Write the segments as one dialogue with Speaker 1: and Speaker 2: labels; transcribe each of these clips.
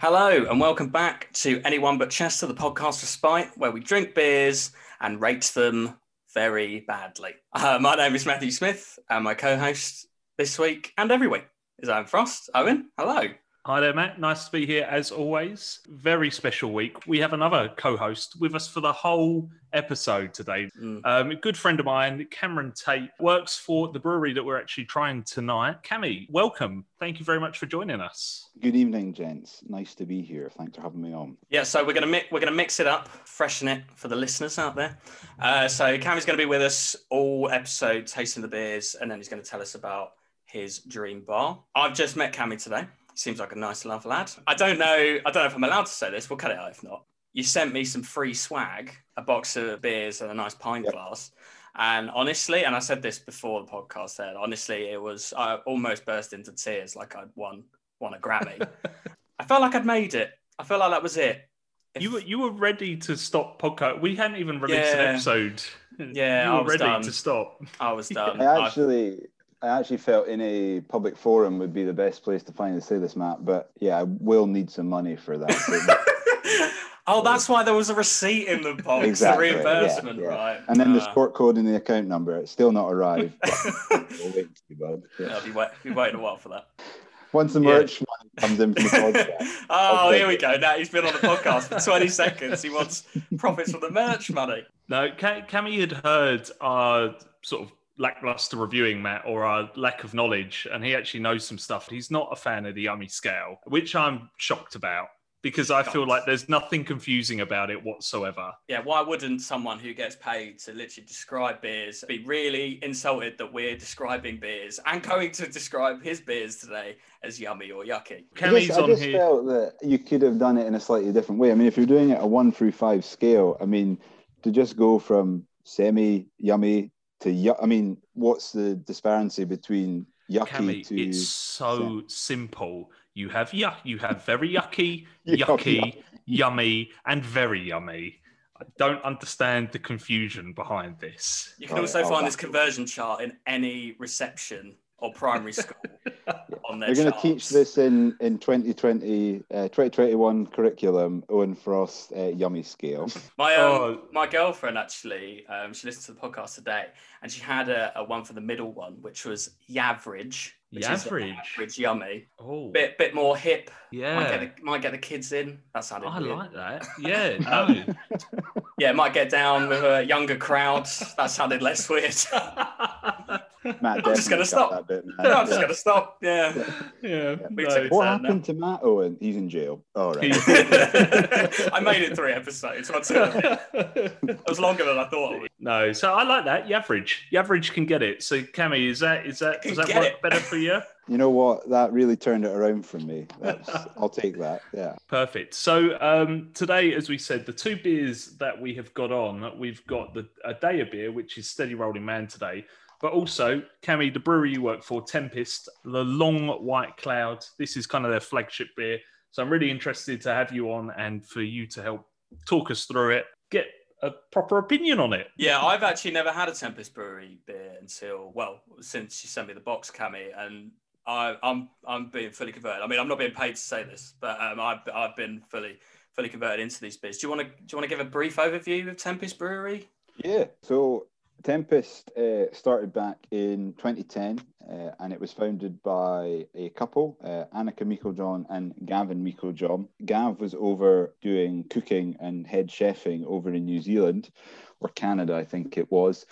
Speaker 1: Hello, and welcome back to Anyone But Chester, the podcast for Spite, where we drink beers and rate them very badly. Uh, my name is Matthew Smith, and my co host this week and every week is Owen Frost. Owen, hello.
Speaker 2: Hi there, Matt. Nice to be here as always. Very special week. We have another co host with us for the whole episode today. Mm. Um, a good friend of mine, Cameron Tate, works for the brewery that we're actually trying tonight. Cami, welcome. Thank you very much for joining us.
Speaker 3: Good evening, gents. Nice to be here. Thanks for having me on.
Speaker 1: Yeah, so we're gonna mi- we're gonna mix it up, freshen it for the listeners out there. Uh, so Cami's gonna be with us all episode, tasting the beers, and then he's gonna tell us about his dream bar. I've just met Cami today seems like a nice enough lad. I don't know. I don't know if I'm allowed to say this. We'll cut it out if not. You sent me some free swag, a box of beers and a nice pint yep. glass. And honestly, and I said this before the podcast said, honestly, it was I almost burst into tears like I'd won won a Grammy. I felt like I'd made it. I felt like that was it.
Speaker 2: If... You were you were ready to stop podcast. We hadn't even released yeah. an episode.
Speaker 1: Yeah,
Speaker 2: you were ready
Speaker 1: done.
Speaker 2: to stop.
Speaker 1: I was done.
Speaker 3: I actually I actually felt in a public forum would be the best place to finally say this, Matt. But yeah, I will need some money for that.
Speaker 1: oh, that's why there was a receipt in the box, exactly, reimbursement, yeah, yeah. right?
Speaker 3: And then uh, the sort code and the account number. It's still not arrived. we'll wait
Speaker 1: see, bud. Yeah. yeah be, wait, be waiting a while for that.
Speaker 3: Once the merch money comes in from the podcast.
Speaker 1: oh, here we go. Now he's been on the podcast for 20 seconds. He wants profits from the merch money.
Speaker 2: No, Cammy had heard our sort of lackluster reviewing, Matt, or our lack of knowledge, and he actually knows some stuff. He's not a fan of the Yummy scale, which I'm shocked about because I feel like there's nothing confusing about it whatsoever.
Speaker 1: Yeah, why wouldn't someone who gets paid to literally describe beers be really insulted that we're describing beers and going to describe his beers today as yummy or yucky?
Speaker 3: I just, I just felt that you could have done it in a slightly different way. I mean, if you're doing it a one through five scale, I mean, to just go from semi yummy to I mean, what's the disparity between yucky Cammy, to?
Speaker 2: It's so simple. You have yuck. You have very yucky, yucky, yummy, and very yummy. I don't understand the confusion behind this.
Speaker 1: You can also find this conversion chart in any reception or primary school on their
Speaker 3: We're going to teach this in, in 2020, uh, 2021 curriculum, Owen Frost uh, Yummy Scale.
Speaker 1: My, um, oh. my girlfriend actually, um, she listened to the podcast today and she had a, a one for the middle one, which was Yavrage. Which
Speaker 2: average.
Speaker 1: average yummy.
Speaker 2: Oh,
Speaker 1: bit bit more hip.
Speaker 2: Yeah,
Speaker 1: might get the, might get the kids in. That sounded.
Speaker 2: I
Speaker 1: weird.
Speaker 2: like that. Yeah, no.
Speaker 1: Yeah, might get down with a younger crowd. That sounded less weird.
Speaker 3: Matt,
Speaker 1: I'm just going to stop. Bit, no, I'm just going to stop. Yeah.
Speaker 2: Yeah. yeah.
Speaker 3: No. What happened now. to Matt oh, Owen? He's in jail. All right.
Speaker 1: I made it three episodes. it was longer than I thought it would.
Speaker 2: No, so I like that. The average. The average can get it. So, Cami, is that, is that, does that work it. better for you?
Speaker 3: You know what? That really turned it around for me. That's, I'll take that. Yeah.
Speaker 2: Perfect. So um, today, as we said, the two beers that we have got on, we've got the a DEYA beer, which is Steady Rolling Man today, but also, Cami, the brewery you work for, Tempest, the Long White Cloud. This is kind of their flagship beer. So I'm really interested to have you on and for you to help talk us through it, get a proper opinion on it.
Speaker 1: Yeah, I've actually never had a Tempest Brewery beer until well, since you sent me the box, Cami, and I, am I'm, I'm being fully converted. I mean, I'm not being paid to say this, but um, I've I've been fully fully converted into these beers. Do you want to do you want to give a brief overview of Tempest Brewery?
Speaker 3: Yeah. So Tempest uh, started back in 2010 uh, and it was founded by a couple, uh, Annika Meiklejohn and Gavin Meiklejohn. Gav was over doing cooking and head chefing over in New Zealand or Canada, I think it was.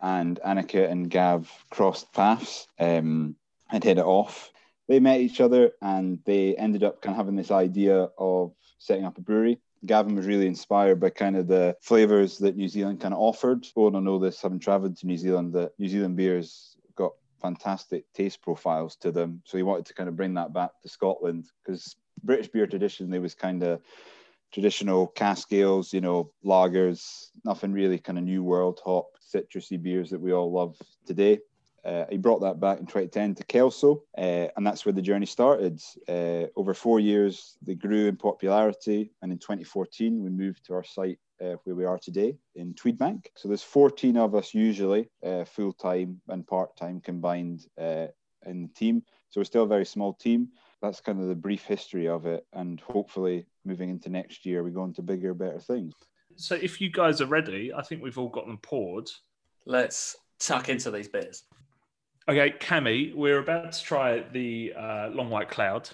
Speaker 3: And Annika and Gav crossed paths um, and hit it off. They met each other and they ended up kind of having this idea of setting up a brewery Gavin was really inspired by kind of the flavors that New Zealand kind of offered. Oh, I know this, having traveled to New Zealand, that New Zealand beers got fantastic taste profiles to them. So he wanted to kind of bring that back to Scotland because British beer tradition, there was kind of traditional cask ales, you know, lagers, nothing really kind of new world hop, citrusy beers that we all love today. Uh, he brought that back in 2010 to Kelso, uh, and that's where the journey started. Uh, over four years, they grew in popularity, and in 2014, we moved to our site uh, where we are today in Tweedbank. So there's 14 of us usually, uh, full time and part time combined uh, in the team. So we're still a very small team. that's kind of the brief history of it. And hopefully, moving into next year, we go into bigger, better things.
Speaker 2: So, if you guys are ready, I think we've all got them poured.
Speaker 1: Let's tuck into these beers.
Speaker 2: Okay, Cami, we're about to try the uh, Long White Cloud.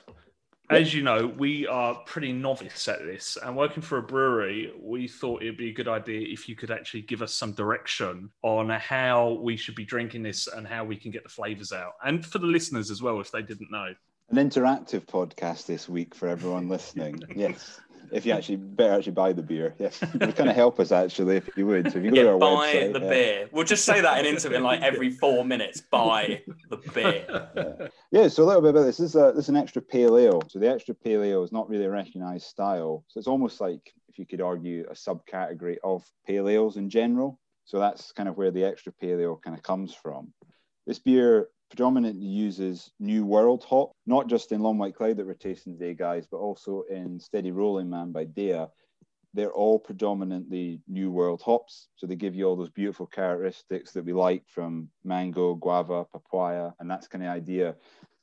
Speaker 2: As you know, we are pretty novice at this, and working for a brewery, we thought it'd be a good idea if you could actually give us some direction on how we should be drinking this and how we can get the flavors out, and for the listeners as well, if they didn't know.
Speaker 3: An interactive podcast this week for everyone listening. yes if you actually better actually buy the beer. Yes, it would kind of help us actually if you would. So if you go
Speaker 1: yeah,
Speaker 3: to our
Speaker 1: buy
Speaker 3: website,
Speaker 1: the
Speaker 3: yeah.
Speaker 1: beer. We'll just say that in interview in like every four minutes. Buy the beer.
Speaker 3: Yeah, so a little bit about this. This is, a, this is an extra pale ale. So the extra pale ale is not really a recognised style. So it's almost like, if you could argue, a subcategory of pale ales in general. So that's kind of where the extra pale ale kind of comes from. This beer predominantly uses New World hop, not just in Long White Cloud that we're tasting today, guys, but also in Steady Rolling Man by DEYA. They're all predominantly New World hops. So they give you all those beautiful characteristics that we like from mango, guava, papaya, and that's kind of idea.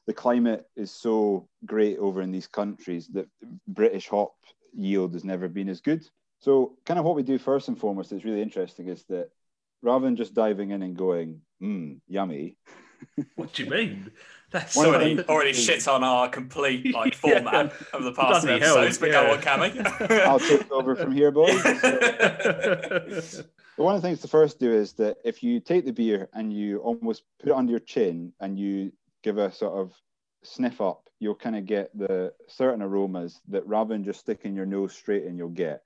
Speaker 3: The climate is so great over in these countries that British hop yield has never been as good. So, kind of what we do first and foremost is really interesting is that rather than just diving in and going, mmm, yummy,
Speaker 2: What do you mean? That's
Speaker 3: One
Speaker 1: already
Speaker 3: the-
Speaker 1: already shit on our complete like format of the past
Speaker 2: Bloody hell,
Speaker 1: episodes. But
Speaker 2: yeah.
Speaker 1: go on, Cammy.
Speaker 3: I'll take over from here, boys. But one of the things to first do is that if you take the beer and you almost put it under your chin and you give a sort of sniff up, you'll kind of get the certain aromas that rather than just sticking your nose straight in, you'll get.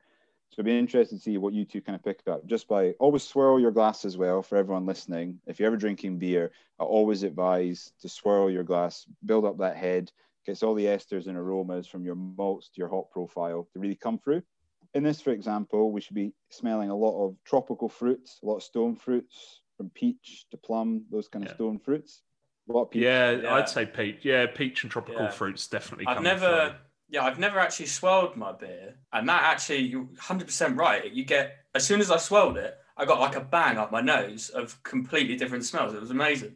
Speaker 3: So it'd be interesting to see what you two kind of pick up just by always swirl your glass as well for everyone listening. If you're ever drinking beer, I always advise to swirl your glass, build up that head, gets all the esters and aromas from your malts to your hop profile to really come through. In this, for example, we should be smelling a lot of tropical fruits, a lot of stone fruits, from peach to plum, those kind of
Speaker 2: Yeah.
Speaker 3: stone fruits. A lot of peach.
Speaker 2: yeah,
Speaker 1: Yeah.
Speaker 2: I'd say peach. Yeah, peach and tropical
Speaker 1: Yeah.
Speaker 2: fruits definitely.
Speaker 1: I've
Speaker 2: coming
Speaker 1: never,
Speaker 2: through.
Speaker 1: Yeah, I've never actually swirled my beer, and that actually, you're 100 percent right. You get as soon as I swirled it, I got like a bang up my nose of completely different smells. It was amazing.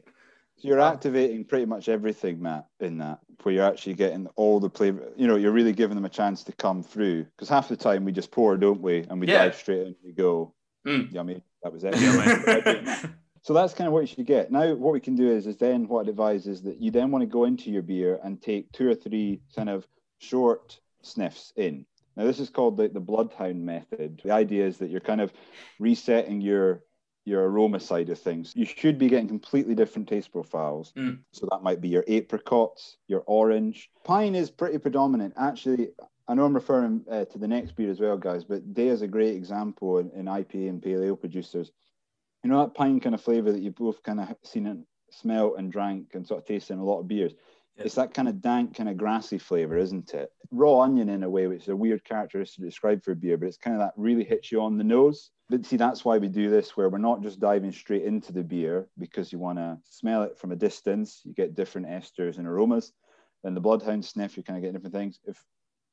Speaker 3: You're activating pretty much everything, Matt, in that, where you're actually getting all the flavor. You know, you're really giving them a chance to come through. Because half the time we just pour, don't we? And we
Speaker 1: Yeah.
Speaker 3: dive straight in and we go,
Speaker 1: Mm.
Speaker 3: yummy. That was it. So that's kind of what you should get. Now, what we can do is, is then what I'd advise is that you then want to go into your beer and take two or three kind of short sniffs in. Now, this is called the, the bloodhound method. The idea is that you're kind of resetting your your aroma side of things. You should be getting completely different taste profiles.
Speaker 1: Mm.
Speaker 3: So that might be your apricots, your orange. Pine is pretty predominant. Actually, I know I'm referring uh, to the next beer as well, guys, but DEYA is a great example in, in IPA and pale ale producers you know that pine kind of flavor that you both kind of seen and smelt and drank and sort of tasted in a lot of beers.
Speaker 1: Yeah.
Speaker 3: It's that kind of dank, kind of grassy flavor, isn't it? Raw onion in a way, which is a weird characteristic to describe for beer, but it's kind of that really hits you on the nose. But see, that's why we do this, where we're not just diving straight into the beer because you want to smell it from a distance. You get different esters and aromas. Then the bloodhound sniff, you kind of get different things. If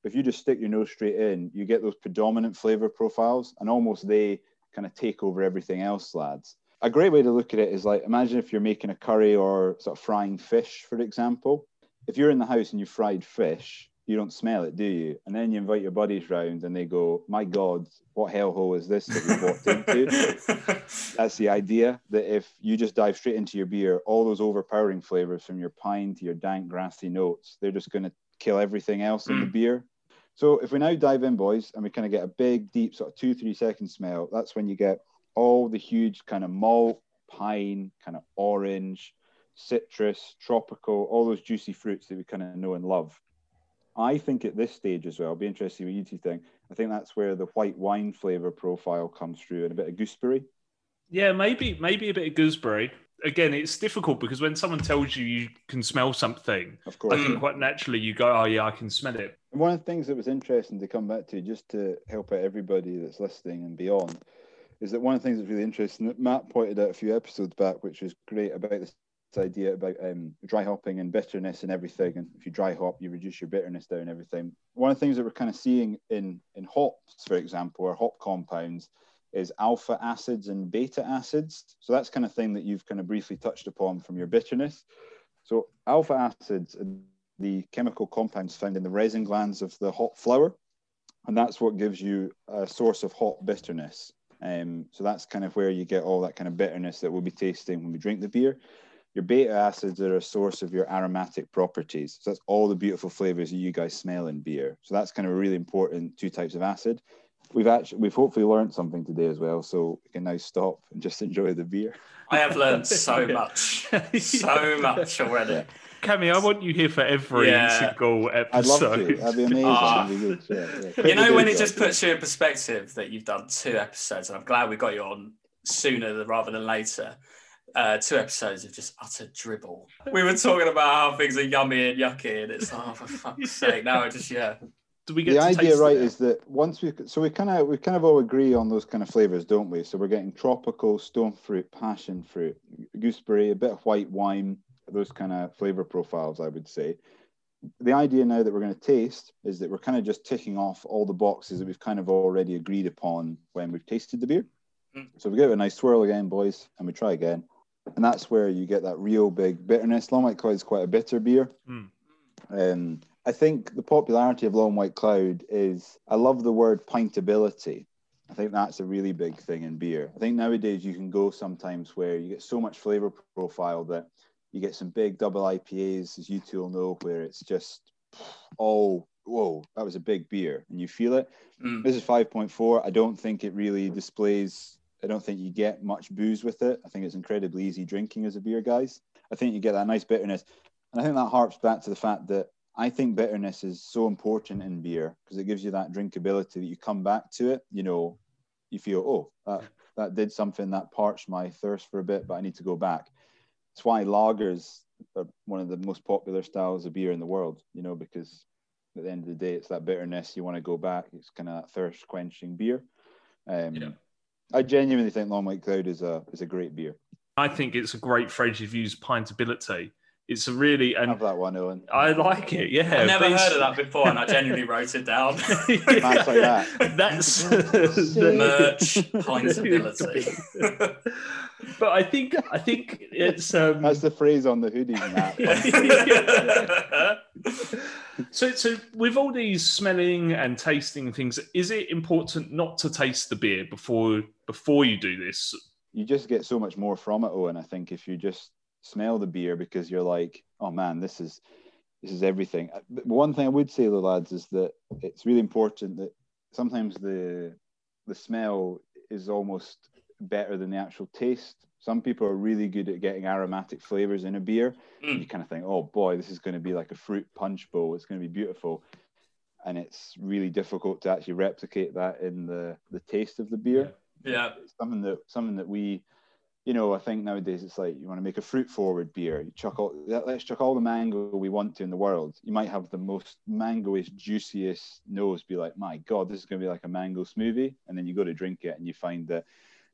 Speaker 3: if you just stick your nose straight in, you get those predominant flavor profiles, and almost they kind of take over everything else, lads. A great way to look at it is like imagine if you're making a curry or sort of frying fish, for example. If you're in the house and you fried fish, you don't smell it, do you? And then you invite your buddies round and they go, My God, what hellhole is this that we walked into? That's the idea that if you just dive straight into your beer, all those overpowering flavors from your pine to your dank, grassy notes, they're just going to kill everything else in the
Speaker 1: Mm.
Speaker 3: beer. So if we now dive in, boys, and we kind of get a big, deep, sort of two, three second smell, that's when you get all the huge kind of malt, pine, kind of orange, citrus, tropical, all those juicy fruits that we kind of know and love. I think at this stage as well, I'll be interested what you two think. I think that's where the white wine flavor profile comes through and a bit of gooseberry.
Speaker 2: Yeah, maybe maybe a bit of gooseberry. Again, it's difficult because when someone tells you you can smell something,
Speaker 3: Of course, I
Speaker 2: think quite naturally you go, "Oh yeah, I can smell it."
Speaker 3: One of the things that was interesting to come back to, just to help out everybody that's listening and beyond, is that one of the things that's really interesting that Matt pointed out a few episodes back, which was great about this idea about um, dry hopping and bitterness and everything. And if you dry hop, you reduce your bitterness down and everything. One of the things that we're kind of seeing in in hops, for example, or hop compounds, is alpha acids and beta acids. So that's kind of thing that you've kind of briefly touched upon from your bitterness. So alpha acids are the chemical compounds found in the resin glands of the hop flower, and that's what gives you a source of hop bitterness. Um, so that's kind of where you get all that kind of bitterness that we'll be tasting when we drink the beer. Your beta acids are a source of your aromatic properties. So that's all the beautiful flavors that you guys smell in beer. So that's kind of a really important two types of acid. We've actually we've hopefully learned something today as well, so we can now stop and just enjoy the beer.
Speaker 1: I have learned so much, so much already.
Speaker 3: Yeah.
Speaker 2: Cammy, I want you here for every
Speaker 1: Yeah.
Speaker 2: single episode.
Speaker 3: I'd love
Speaker 2: episode.
Speaker 3: to. That'd be amazing.
Speaker 1: Ah.
Speaker 3: That'd be good. Yeah, yeah.
Speaker 1: You know when it just puts you in perspective that you've done two episodes, and I'm glad we got you on sooner rather than later. Uh, two episodes of just utter dribble. We were talking about how things are yummy and yucky, and it's oh for fuck's sake! Now it just yeah.
Speaker 2: Do we get
Speaker 3: the idea right
Speaker 2: it?
Speaker 3: is that once we so we kind of we kind of all agree on those kind of flavors don't we so we're getting tropical stone fruit passion fruit gooseberry a bit of white wine those kind of flavor profiles i would say the idea now that we're going to taste is that we're kind of just ticking off all the boxes that we've kind of already agreed upon when we've tasted the beer
Speaker 1: Mm.
Speaker 3: so we give it a nice swirl again boys and we try again and that's where you get that real big bitterness long white cloud is quite a bitter beer
Speaker 2: Mm.
Speaker 3: um, I think the popularity of Long White Cloud is, I love the word pintability. I think that's a really big thing in beer. I think nowadays you can go sometimes where you get so much flavor profile that you get some big double IPAs, as you two will know, where it's just, oh, whoa, that was a big beer, and you feel it.
Speaker 1: Mm.
Speaker 3: This is 5.4. I don't think it really displays, I don't think you get much booze with it. I think it's incredibly easy drinking as a beer, guys. I think you get that nice bitterness. And I think that harps back to the fact that I think bitterness is so important in beer because it gives you that drinkability that you come back to it. You know, you feel, oh, that, that did something that parched my thirst for a bit, but I need to go back. That's why lagers are one of the most popular styles of beer in the world, you know, because at the end of the day, it's that bitterness. You want to go back. It's kind of that thirst quenching beer. Um,
Speaker 2: Yeah.
Speaker 3: I genuinely think Long White Cloud is a is a great beer.
Speaker 2: I think it's a great phrase you've used, pintability. It's really and
Speaker 3: Have that one, Owen.
Speaker 2: I like it. Yeah,
Speaker 1: I never heard of that before, and I genuinely wrote it down.
Speaker 3: Nice that.
Speaker 2: That's the
Speaker 1: Merch pintability.
Speaker 2: but I think I think it's um,
Speaker 3: That's the phrase on the hoodie, Matt.
Speaker 2: so so with all these smelling and tasting things, is it important not to taste the beer before before you do this?
Speaker 3: you just get so much more from it, Owen. I think if you just smell the beer because you're like, oh man, this is this is everything. Uh, But one thing I would say, though, lads, is that it's really important that sometimes the the smell is almost better than the actual taste. Some people are really good at getting aromatic flavors in a beer.
Speaker 1: Mm.
Speaker 3: You kind of think, oh boy, this is going to be like a fruit punch bowl. It's going to be beautiful. And it's really difficult to actually replicate that in the, the taste of the beer
Speaker 1: yeah.
Speaker 3: it's something that something that we you know i think nowadays it's like you want to make a fruit forward beer you chuck all let's chuck all the mango we want to in the world. You might have the most mangoish juiciest nose be like my god this is going to be like a mango smoothie and then you go to drink it and you find that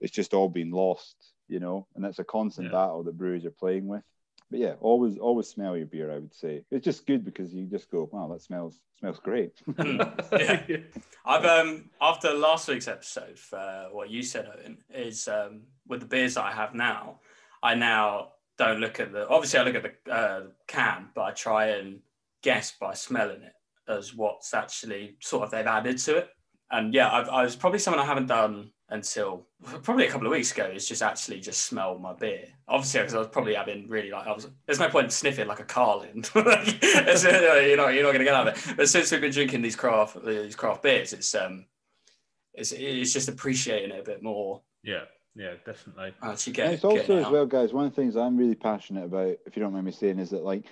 Speaker 3: it's just all been lost you know? And that's a constant
Speaker 2: Yeah.
Speaker 3: battle that brewers are playing with but yeah always always smell your beer i would say it's just good because you just go wow that smells smells great
Speaker 1: Mm. Yeah. I've um after last week's episode, uh, what you said, Owen, is um with the beers that I have now, I now don't look at the obviously I look at the uh, can, but I try and guess by smelling it as what's actually sort of they've added to it. And yeah, I've, I was probably something I haven't done until probably a couple of weeks ago. Is just actually just smell my beer. Obviously, because I was probably having really like I was. There's no point in sniffing like a Carling. Like, it's, uh, you know, you're not going to get out of it. But since we've been drinking these craft these craft beers, it's um, it's it's just appreciating it a bit more.
Speaker 2: yeah, yeah, definitely.
Speaker 1: Actually,
Speaker 3: And
Speaker 1: get
Speaker 3: it's also
Speaker 1: it
Speaker 3: as well, guys. One of the things I'm really passionate about, if you don't mind me saying, is that like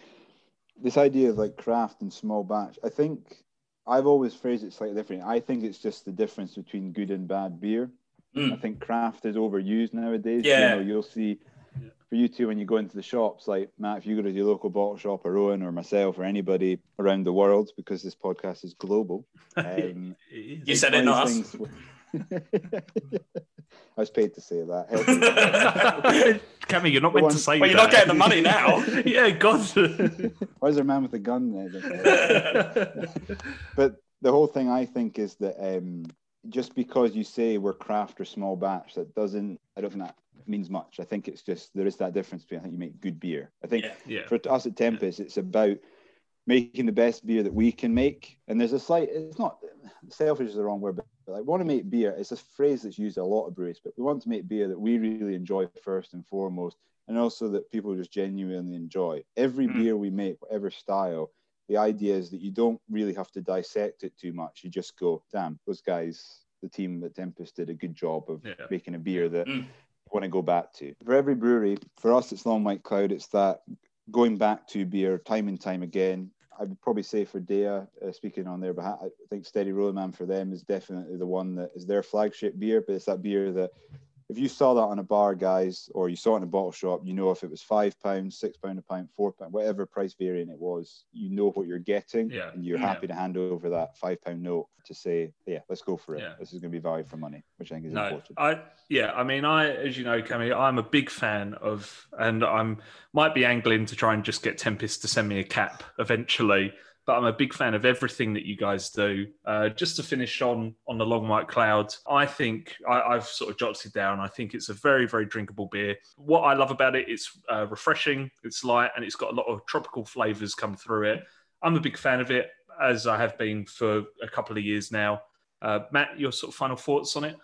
Speaker 3: this idea of like craft and small batch. I think I've always phrased it slightly different. I think it's just the difference between good and bad beer.
Speaker 1: Mm.
Speaker 3: I think craft is overused nowadays.
Speaker 1: Yeah.
Speaker 3: You know, you'll see for you two when you go into the shops, like Matt, if you go to your local bottle shop or Owen or myself or anybody around the world, because this podcast is global. Um,
Speaker 1: You said it, not us.
Speaker 3: things- I was paid to say that. Help me.
Speaker 2: Cammy, you're not
Speaker 3: The
Speaker 2: meant
Speaker 3: one-
Speaker 2: to say
Speaker 1: Well, you're not getting the money now.
Speaker 2: yeah, God.
Speaker 3: Why is there a man with a gun there? but the whole thing I think is that um, just because you say we're craft or small batch, that doesn't. I don't think that means much. I think it's just there is that difference between. I think you make good beer. I think
Speaker 1: Yeah.
Speaker 2: yeah.
Speaker 3: for us at Tempest, it's about making the best beer that we can make. And there's a slight, it's not selfish is the wrong word, but like want to make beer. It's a phrase that's used a lot of breweries, but we want to make beer that we really enjoy first and foremost, and also that people just genuinely enjoy. Every
Speaker 1: Mm.
Speaker 3: beer we make, whatever style, the idea is that you don't really have to dissect it too much. You just go, damn, those guys, the team at Tempest did a good job of
Speaker 2: Yeah.
Speaker 3: making a beer that
Speaker 1: Mm.
Speaker 3: you want to go back to. For every brewery, for us, it's Long White Cloud. It's that going back to beer time and time again. I would probably say for DEYA, uh, speaking on their behalf, I think Steady Rolling Man for them is definitely the one that is their flagship beer. But it's that beer that if you saw that on a bar, guys, or you saw it in a bottle shop, you know if it was five pounds, six pound a pint, four pound, whatever price variant it was, you know what you're getting,
Speaker 2: Yeah.
Speaker 3: and you're
Speaker 1: Yeah.
Speaker 3: happy to hand over that five pound note to say, yeah, let's go for it.
Speaker 2: Yeah.
Speaker 3: This is going to be value for money, which I think is
Speaker 2: No,
Speaker 3: important.
Speaker 2: I yeah, I mean, I as you know, Cammy, I'm a big fan of, and I'm might be angling to try and just get Tempest to send me a cap eventually. But I'm a big fan of everything that you guys do. Uh, just to finish on on the Long White Cloud, I think I, I've sort of jotted down. I think it's a very very drinkable beer. What I love about it, it's uh, refreshing, it's light, and it's got a lot of tropical flavors come through it. I'm a big fan of it, as I have been for a couple of years now. Uh, Matt, your sort of final thoughts on it?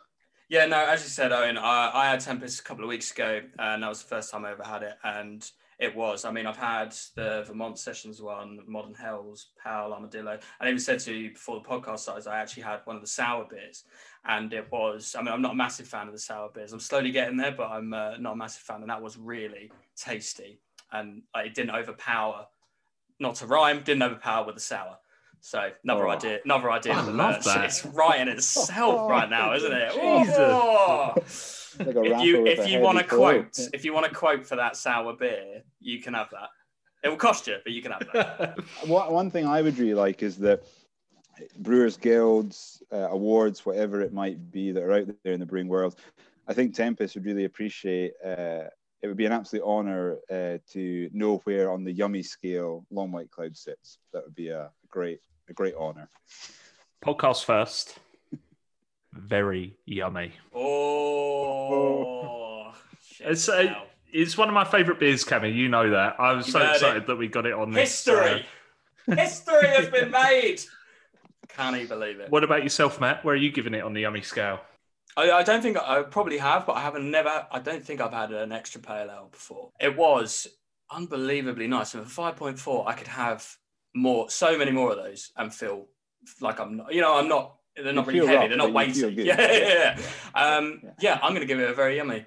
Speaker 1: Yeah, no, as you said, Owen, I, I had Tempest a couple of weeks ago, and that was the first time I ever had it. And it was. I mean, I've had the Vermont Sessions one, Modern Helles, Pale, Armadillo. I even said to you before the podcast started, I actually had one of the sour beers. And it was, I mean, I'm not a massive fan of the sour beers. I'm slowly getting there, but I'm uh, not a massive fan. And that was really tasty. And it didn't overpower, not to rhyme, didn't overpower with the sour. So another
Speaker 3: Oh.
Speaker 1: idea, another idea
Speaker 2: I love that.
Speaker 1: It's right in itself right now, isn't it?
Speaker 2: Jesus.
Speaker 1: Oh.
Speaker 3: Like a
Speaker 1: if you
Speaker 3: with
Speaker 1: if
Speaker 3: a
Speaker 1: you want a
Speaker 3: heavy flow.
Speaker 1: quote, if you want a quote for that sour beer, you can have that. It will cost you, but you can have that.
Speaker 3: One, one thing I would really like is that Brewers Guilds, uh, awards, whatever it might be that are out there in the brewing world, I think Tempest would really appreciate. Uh, it would be an absolute honor uh, to know where on the yummy scale Long White Cloud sits. That would be a great, a great honor.
Speaker 2: Podcast first. Very yummy.
Speaker 1: Oh, shit,
Speaker 2: It's a- It's one of my favourite beers, Cammy. You know that. I was
Speaker 1: You've
Speaker 2: so excited
Speaker 1: it.
Speaker 2: that we got it on this.
Speaker 1: history. history has been made. Can't even believe
Speaker 2: Uh,
Speaker 1: it.
Speaker 2: what about yourself, Matt? Where are you giving it on the yummy scale?
Speaker 1: I, I don't think I probably have, but I haven't never. I don't think I've had an extra pale ale before. It was unbelievably nice, and for five point four, I could have more, so many more of those, and feel like I'm not. You know, I'm not. They're not
Speaker 3: You
Speaker 1: really heavy.
Speaker 3: rough,
Speaker 1: They're not
Speaker 3: but
Speaker 1: weighty.
Speaker 3: good.
Speaker 1: Yeah, yeah, yeah. Um,
Speaker 3: Yeah.
Speaker 1: yeah, I'm gonna give it a very yummy.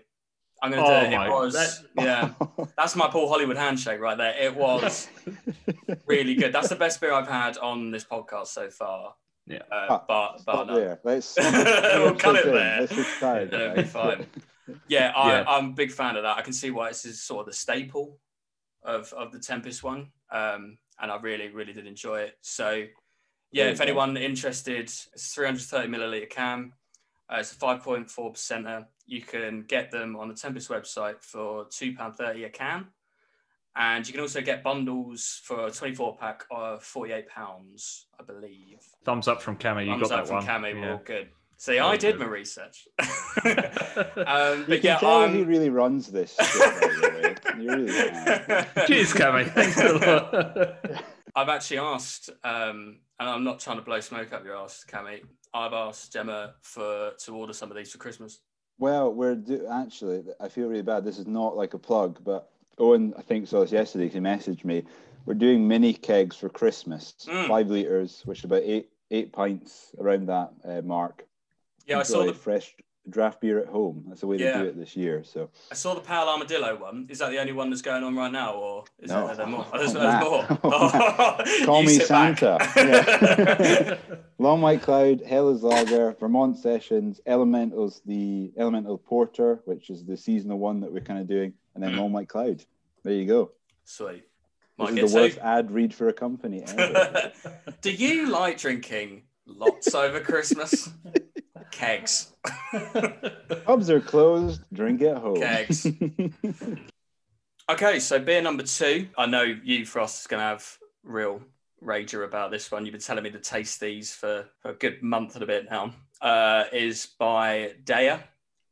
Speaker 1: I'm gonna
Speaker 2: Oh
Speaker 1: do it.
Speaker 2: my-
Speaker 1: It was.
Speaker 2: that-
Speaker 1: Yeah, that's my Paul Hollywood handshake right there. It was really good. That's the best beer I've had on this podcast so far.
Speaker 2: Yeah.
Speaker 1: Uh,
Speaker 3: Ah,
Speaker 1: but but
Speaker 3: Stop
Speaker 1: no.
Speaker 3: there. Let's,
Speaker 1: We'll cut it there.
Speaker 3: Let's just try it.
Speaker 1: It'll be fine. Yeah, I,
Speaker 2: Yeah.
Speaker 1: I'm a big fan of that. I can see why this is sort of the staple of, of the Tempest one. Um, and I really, really did enjoy it. So, yeah, if anyone interested, it's 330 milliliter can. Uh, it's a 5.4 percenter. You can get them on the Tempest website for £2.30 a can. And you can also get bundles for a 24 pack of £48, I believe.
Speaker 2: Thumbs up from Cammy. You
Speaker 1: Thumbs
Speaker 2: got
Speaker 1: up
Speaker 2: that
Speaker 1: from
Speaker 2: one.
Speaker 1: Cami.
Speaker 2: Yeah.
Speaker 1: Well, good. See,
Speaker 2: Very
Speaker 1: I did
Speaker 2: good.
Speaker 1: my research.
Speaker 2: Um,
Speaker 1: um,
Speaker 3: You
Speaker 1: but
Speaker 3: can
Speaker 1: yeah,
Speaker 3: tell he
Speaker 1: I'm.
Speaker 3: really runs this. shit, by the way. You really.
Speaker 2: Cheers, Cammy. Thanks a lot.
Speaker 1: I've actually asked, um, and I'm not trying to blow smoke up your ass, Cami. I've asked Gemma for to order some of these for Christmas.
Speaker 3: Well, we're do- actually. I feel really bad. This is not like a plug, but Owen, I think saw this yesterday. He messaged me. We're doing mini kegs for Christmas,
Speaker 1: Mm.
Speaker 3: five liters, which is about eight eight pints around that uh, mark.
Speaker 1: Yeah, I saw the
Speaker 3: fresh draft beer at home. That's the way
Speaker 1: Yeah.
Speaker 3: to do it this year. So
Speaker 1: I saw the Pale Armadillo one. Is that the only one that's going on right now, or is
Speaker 3: No.
Speaker 1: there, there more? Oh, there's, there's more.
Speaker 3: Oh, Call me. Santa. Yeah. Long White Cloud, Helles Lager, Vermont Sessions, Elementals, the Elemental Porter, which is the seasonal one that we're kind of doing, and then
Speaker 1: Mm.
Speaker 3: Long White Cloud. There you go.
Speaker 1: Sweet.
Speaker 3: This is the worst ad read for a company.
Speaker 1: Do you like drinking lots over Christmas? Kegs.
Speaker 3: Pubs are closed. Drink at home.
Speaker 1: Kegs. Okay, so beer number two. I know you, Frost, is going to have real rager about this one. You've been telling me to taste these for, for a good month and a bit now. Uh, is by Daya,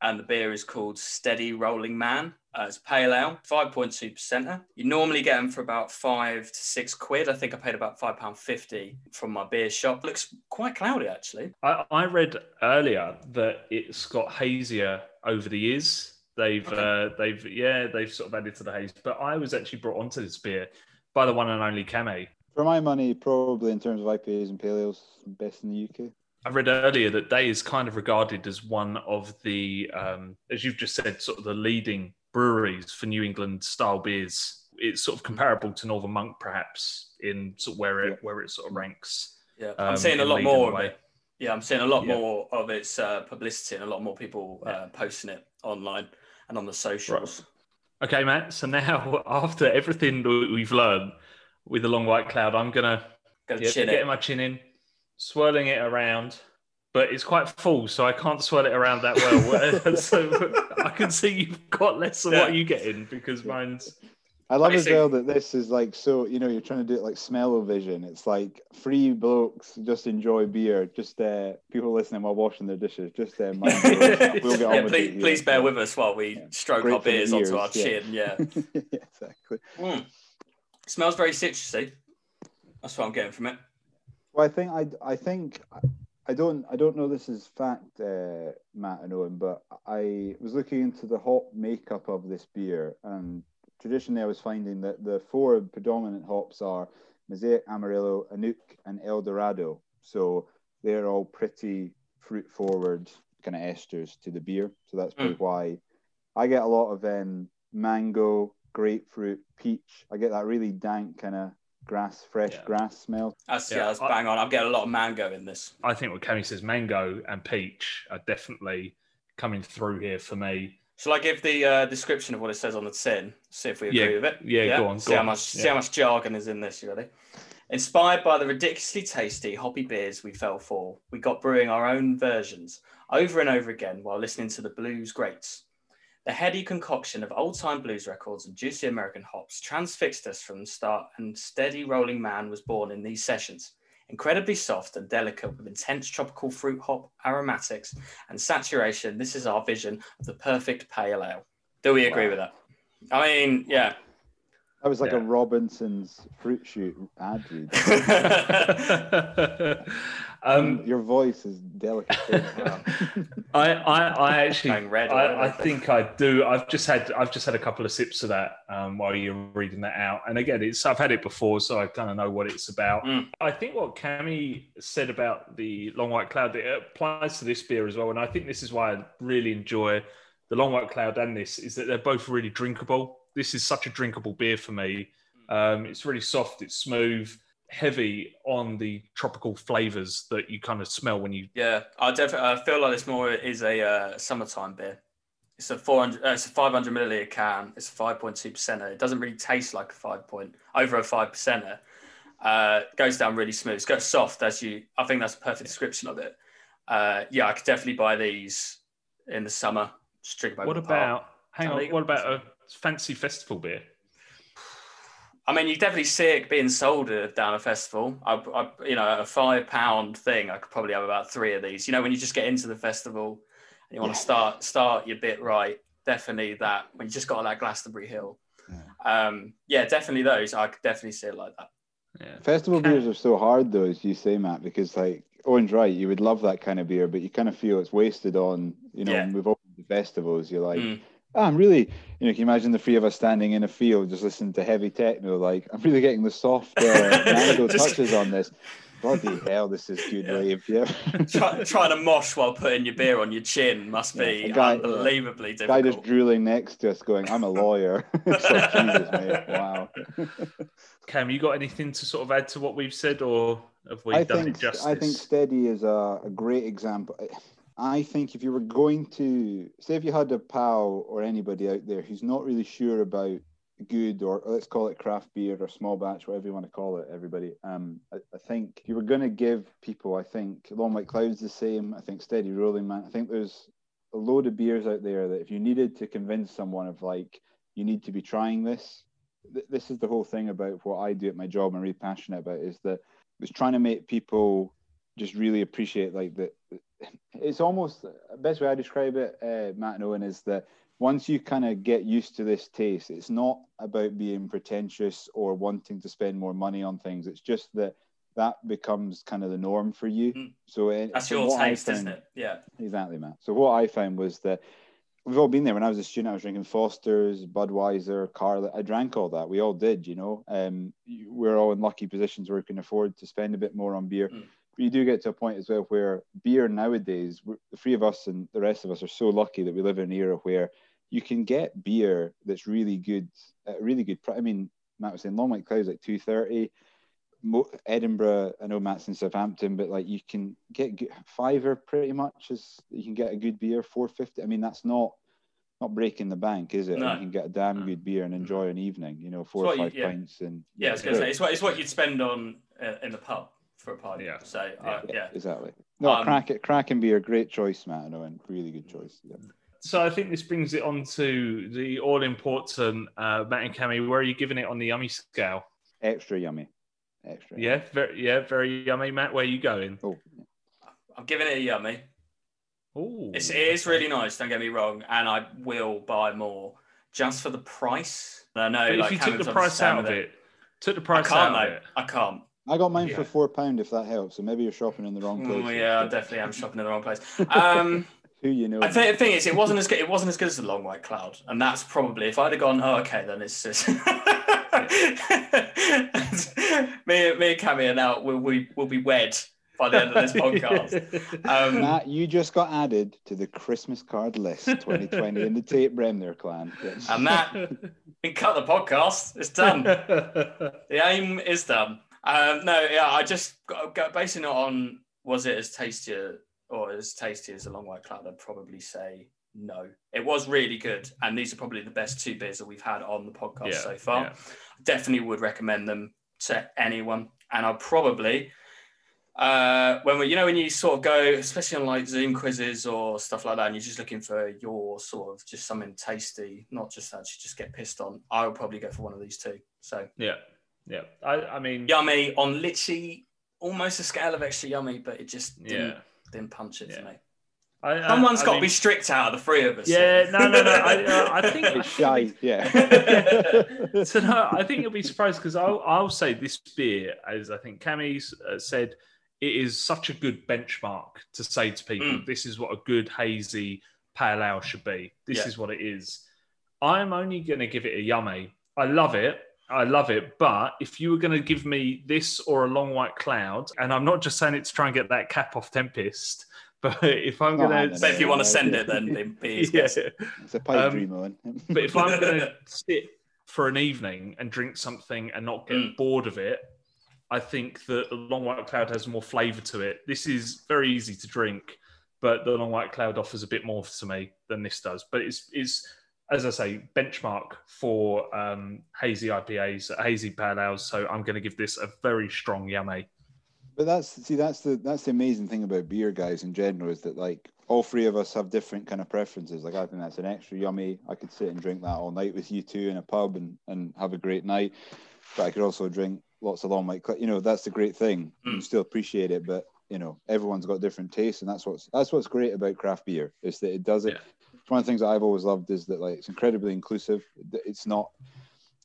Speaker 1: and the beer is called Steady Rolling Man. Uh, it's pale ale, 5.2 percenter. You normally get them for about five to six quid. I think I paid about five pound fifty from my beer shop. Looks quite cloudy actually.
Speaker 2: I, I read earlier that it's got hazier over the years. They've
Speaker 1: Okay.
Speaker 2: uh, they've yeah they've sort of added to the haze. But I was actually brought onto this beer by the one and only Kame.
Speaker 3: For my money, probably in terms of IPAs and pale ales, best in the UK.
Speaker 2: I read earlier that DEYA is kind of regarded as one of the, um, as you've just said, sort of the leading breweries for New England style beers. It's sort of comparable to Northern Monk, perhaps, in sort of where it
Speaker 3: Yeah.
Speaker 2: where it sort of ranks.
Speaker 1: Yeah,
Speaker 2: Um,
Speaker 1: I'm seeing a lot more of it. Yeah, I'm seeing a lot
Speaker 2: Yeah.
Speaker 1: more of its uh, publicity and a lot more people uh, posting it online and on the socials.
Speaker 2: Okay, Matt. So now, after everything we've learned with the long white cloud, I'm gonna
Speaker 1: Go
Speaker 2: yeah,
Speaker 1: it.
Speaker 2: my chin in, swirling it around. But it's quite full, so I can't swirl it around that well. so I can see you've got less than what you get in because mine's
Speaker 3: I love as
Speaker 1: Basic.
Speaker 3: well that this is like so you know you're trying to do it like smell-o-vision. It's like free blokes just enjoy beer. Just uh, people listening while washing their dishes. Just uh, mind your own stuff. we'll get on
Speaker 1: Yeah,
Speaker 3: with
Speaker 1: please,
Speaker 3: it here.
Speaker 1: please bear with us while we
Speaker 3: Yeah.
Speaker 1: stroke
Speaker 3: Great
Speaker 1: our
Speaker 3: for the
Speaker 1: beers onto our
Speaker 3: yeah.
Speaker 1: chin. Yeah.
Speaker 3: yeah, exactly.
Speaker 1: Mm. Smells very citrusy. That's what I'm getting from it.
Speaker 3: Well, I think I I think I don't I don't know this is fact, uh, Matt and Owen, but I was looking into the hop makeup of this beer, and traditionally I was finding that the four predominant hops are Mosaic, Amarillo, Anuk, and El Dorado. So they're all pretty fruit forward kind of esters to the beer. So that's probably why I get a lot of um, mango, grapefruit, peach. I get that really dank kind of grass, fresh
Speaker 2: Yeah.
Speaker 3: grass smell.
Speaker 1: That's yeah,
Speaker 2: Yeah,
Speaker 1: that's
Speaker 2: I-
Speaker 1: bang on. I'm getting a lot of mango in this.
Speaker 2: I think what Kenny says, mango and peach are definitely coming through here for me.
Speaker 1: Shall I give the uh, description of what it says on the tin? See if we agree
Speaker 2: Yeah,
Speaker 1: with it.
Speaker 2: yeah, go on,
Speaker 1: See
Speaker 2: go
Speaker 1: how
Speaker 2: on,
Speaker 1: much see
Speaker 2: yeah.
Speaker 1: how much jargon is in this. You ready? Inspired by the ridiculously tasty hoppy beers we fell for, we got brewing our own versions over and over again while listening to the blues greats. The heady concoction of old-time blues records and juicy American hops transfixed us from the start, and steady rolling man was born in these sessions. Incredibly soft and delicate with intense tropical fruit hop aromatics and saturation, this is our vision of the perfect pale ale. Do we agree
Speaker 3: Wow.
Speaker 1: with that? I mean, yeah.
Speaker 3: That was like a Robinson's fruit shoot ad read.
Speaker 2: um,
Speaker 3: Your voice is delicate. Wow.
Speaker 2: I, I, I actually,
Speaker 1: red
Speaker 2: I. I think I do. I've just had, I've just had a couple of sips of that um, while you're reading that out. And again, it's, I've had it before, so I kind of know what it's about.
Speaker 1: Mm.
Speaker 2: I think what Cami said about the Long White Cloud it applies to this beer as well. And I think this is why I really enjoy the Long White Cloud and this is that they're both really drinkable. This is such a drinkable beer for me. Um, it's really soft, it's smooth, heavy on the tropical flavors that you kind of smell when you
Speaker 1: Yeah, I definitely I feel like this more is a uh, summertime beer. It's a 400, uh, it's a 500 milliliter can. It's a 5.2 percenter. It doesn't really taste like a five point over a five percenter. Uh, goes down really smooth. It's got soft as you. I think that's a perfect description of it. Uh, yeah, I could definitely buy these in the summer. Just drink them
Speaker 2: What
Speaker 1: over the park.
Speaker 2: about? Hang on. What about a fancy festival beer?
Speaker 1: I mean, you definitely see it being sold at- down a festival. I, I, you know, a five pound thing. I could probably have about three of these. You know, when you just get into the festival and you want to start start your bit right, definitely that. When you just got on that Glastonbury Hill, um, yeah, definitely those. I could definitely see it like that.
Speaker 2: Yeah.
Speaker 3: Festival beers are so hard, though, as you say, Matt, because like Owen's right, you would love that kind of beer, but you kind of feel it's wasted on, you know,
Speaker 1: Yeah.
Speaker 3: we've opened the festivals. You're like,
Speaker 1: Mm.
Speaker 3: "Ah, I'm really, you know, can you imagine the three of us standing in a field just listening to heavy techno? Like, I'm really getting the soft uh, mango
Speaker 1: Just-
Speaker 3: touches on this. Bloody hell, this is good
Speaker 1: Yeah.
Speaker 3: rave. Yeah.
Speaker 1: Try, trying to mosh while putting your beer on your chin must be
Speaker 3: Yeah, a guy-
Speaker 1: unbelievably
Speaker 3: Guy just drooling next to us going, I'm a lawyer. it's like, Jesus, mate. Wow.
Speaker 2: Cam, you got anything to sort of add to what we've said, or have we
Speaker 3: I
Speaker 2: done
Speaker 3: think
Speaker 2: it justice?
Speaker 3: I think Steady is a, a great example. I think if you were going to say if you had a pal or anybody out there who's not really sure about good or let's call it craft beer or small batch, whatever you want to call it, everybody. Um, I, I think you were going to give people, I think Long White Cloud's the same. I think Steady Rolling Man. I think there's a load of beers out there that if you needed to convince someone of like you need to be trying this, th- this is the whole thing about what I do at my job. I'm really passionate about is that it's trying to make people just really appreciate like the it's almost the best way I describe it, uh, Matt and Owen, is that once you kind of get used to this taste, it's not about being pretentious or wanting to spend more money on things. It's just that that becomes kind of the norm for you.
Speaker 1: Mm.
Speaker 3: So it,
Speaker 1: That's
Speaker 3: so
Speaker 1: your taste, isn't it? Yeah.
Speaker 3: Exactly, Matt. So what I found was that we've all been there. When I was a student, I was drinking Foster's, Budweiser, Carling. I drank all that. We all did, you know. Um, we're all in lucky positions where we can afford to spend a bit more on beer.
Speaker 1: Mm.
Speaker 3: But you do get to a point as well where beer nowadays, the three of us and the rest of us are so lucky that we live in an era where you can get beer that's really good, at a really good price. I mean, Matt was saying Long White Cloud's like two thirty. Edinburgh, I know Matt's in Southampton, but like you can get fiver pretty much as you can get a good beer, four fifty. I mean, that's not not breaking the bank, is it?
Speaker 1: No.
Speaker 3: You can get a damn
Speaker 1: No.
Speaker 3: good beer and enjoy an evening, you know, four
Speaker 1: It's
Speaker 3: or five
Speaker 1: you- yeah.
Speaker 3: pints and
Speaker 1: Yeah, I was
Speaker 3: it's
Speaker 1: going to say it's what it's what you'd spend on uh, in the pub for a party.
Speaker 2: Yeah.
Speaker 1: So uh, yeah.
Speaker 3: exactly. No,
Speaker 1: Um,
Speaker 3: crack it, cracking beer, great choice, Matt. I know, really good choice. Yeah.
Speaker 2: So I think this brings it on to the all important uh, Matt and Cammy. Where are you giving it on the yummy scale?
Speaker 3: Extra yummy, extra.
Speaker 2: Yeah, very yeah, very yummy. Matt, where are you going?
Speaker 3: Oh,
Speaker 1: I'm giving it a yummy.
Speaker 2: Oh,
Speaker 1: It's, it is really nice. Don't get me wrong, and I will buy more just for the price. I know.
Speaker 2: But
Speaker 1: like,
Speaker 2: if you took the price out of
Speaker 1: with
Speaker 2: it, took the
Speaker 1: I
Speaker 2: price
Speaker 1: can't.
Speaker 2: out of it.
Speaker 1: I can't.
Speaker 3: I got mine
Speaker 2: Yeah.
Speaker 3: for four pound if that helps. So maybe you're shopping in the wrong place.
Speaker 1: Oh, yeah, I definitely am shopping in the wrong place. Um,
Speaker 3: Who you know?
Speaker 1: I think the thing is, it wasn't as good. It wasn't as good as the Long White Cloud, and that's probably if I'd have gone, oh, okay, then it's just me. Me and Cammy are now will we will be wed by the end of this podcast. Um,
Speaker 3: Matt, you just got added to the Christmas card list 2020 in the Tate Bremner clan. Yes.
Speaker 1: and that we cut the podcast. It's done. the aim is done. Um, no, yeah, I just got, basing it on was it as tastier or as tasty as a long white cloud? I'd probably say no. It was really good, and these are probably the best two beers that we've had on the podcast
Speaker 2: Yeah,
Speaker 1: so far.
Speaker 2: yeah.
Speaker 1: Definitely would recommend them to anyone, and I'll probably. Uh, when we, you know, when you sort of go, especially on like Zoom quizzes or stuff like that, and you're just looking for your sort of just something tasty, not just actually just get pissed on. I would probably go for one of these two. So
Speaker 2: yeah, yeah. I, I mean,
Speaker 1: yummy on literally almost a scale of extra yummy, but it just didn't,
Speaker 2: yeah.
Speaker 1: didn't punch it
Speaker 2: Yeah.
Speaker 1: for me.
Speaker 2: I, I-
Speaker 1: Someone's
Speaker 2: I
Speaker 1: got
Speaker 2: mean-
Speaker 1: to be strict out of the three of us.
Speaker 2: Yeah, no, no, no. I, uh, I think
Speaker 3: It's shy, yeah.
Speaker 2: so no, I think you'll be surprised because I'll, I'll say this beer, as I think Cammy's uh, said, it is such a good benchmark to say to people,
Speaker 1: Mm.
Speaker 2: this is what a good hazy pale ale should be. This
Speaker 1: Yeah.
Speaker 2: is what it is. I'm only going to give it a yummy. I love it. I love it. But if you were going to give me this or a long white cloud, and I'm not just saying it to try and get that cap off Tempest, but if I'm
Speaker 3: Not
Speaker 2: going to,
Speaker 1: But if you want to send it, then it'd be
Speaker 2: yeah.
Speaker 3: It's a pipe
Speaker 2: Um,
Speaker 3: dream, Owen.
Speaker 2: But if I'm going to sit for an evening and drink something and not get
Speaker 1: Mm.
Speaker 2: bored of it, I think that the Long White Cloud has more flavour to it. This is very easy to drink, but the Long White Cloud offers a bit more to me than this does. But it's, it's as I say, benchmark for um, hazy IPAs, hazy pale ales. So I'm going to give this a very strong yummy.
Speaker 3: But that's see, that's the that's the amazing thing about beer guys in general is that like all three of us have different kind of preferences. Like I think that's an extra yummy. I could sit and drink that all night with you two in a pub and and have a great night. But I could also drink lots of long white. Cl- You know, that's the great thing. You
Speaker 1: Mm.
Speaker 3: still appreciate it, but you know, everyone's got different tastes, and that's what's that's what's great about craft beer is that it does it.
Speaker 2: Yeah.
Speaker 3: One of the things that I've always loved is that like it's incredibly inclusive. It's not.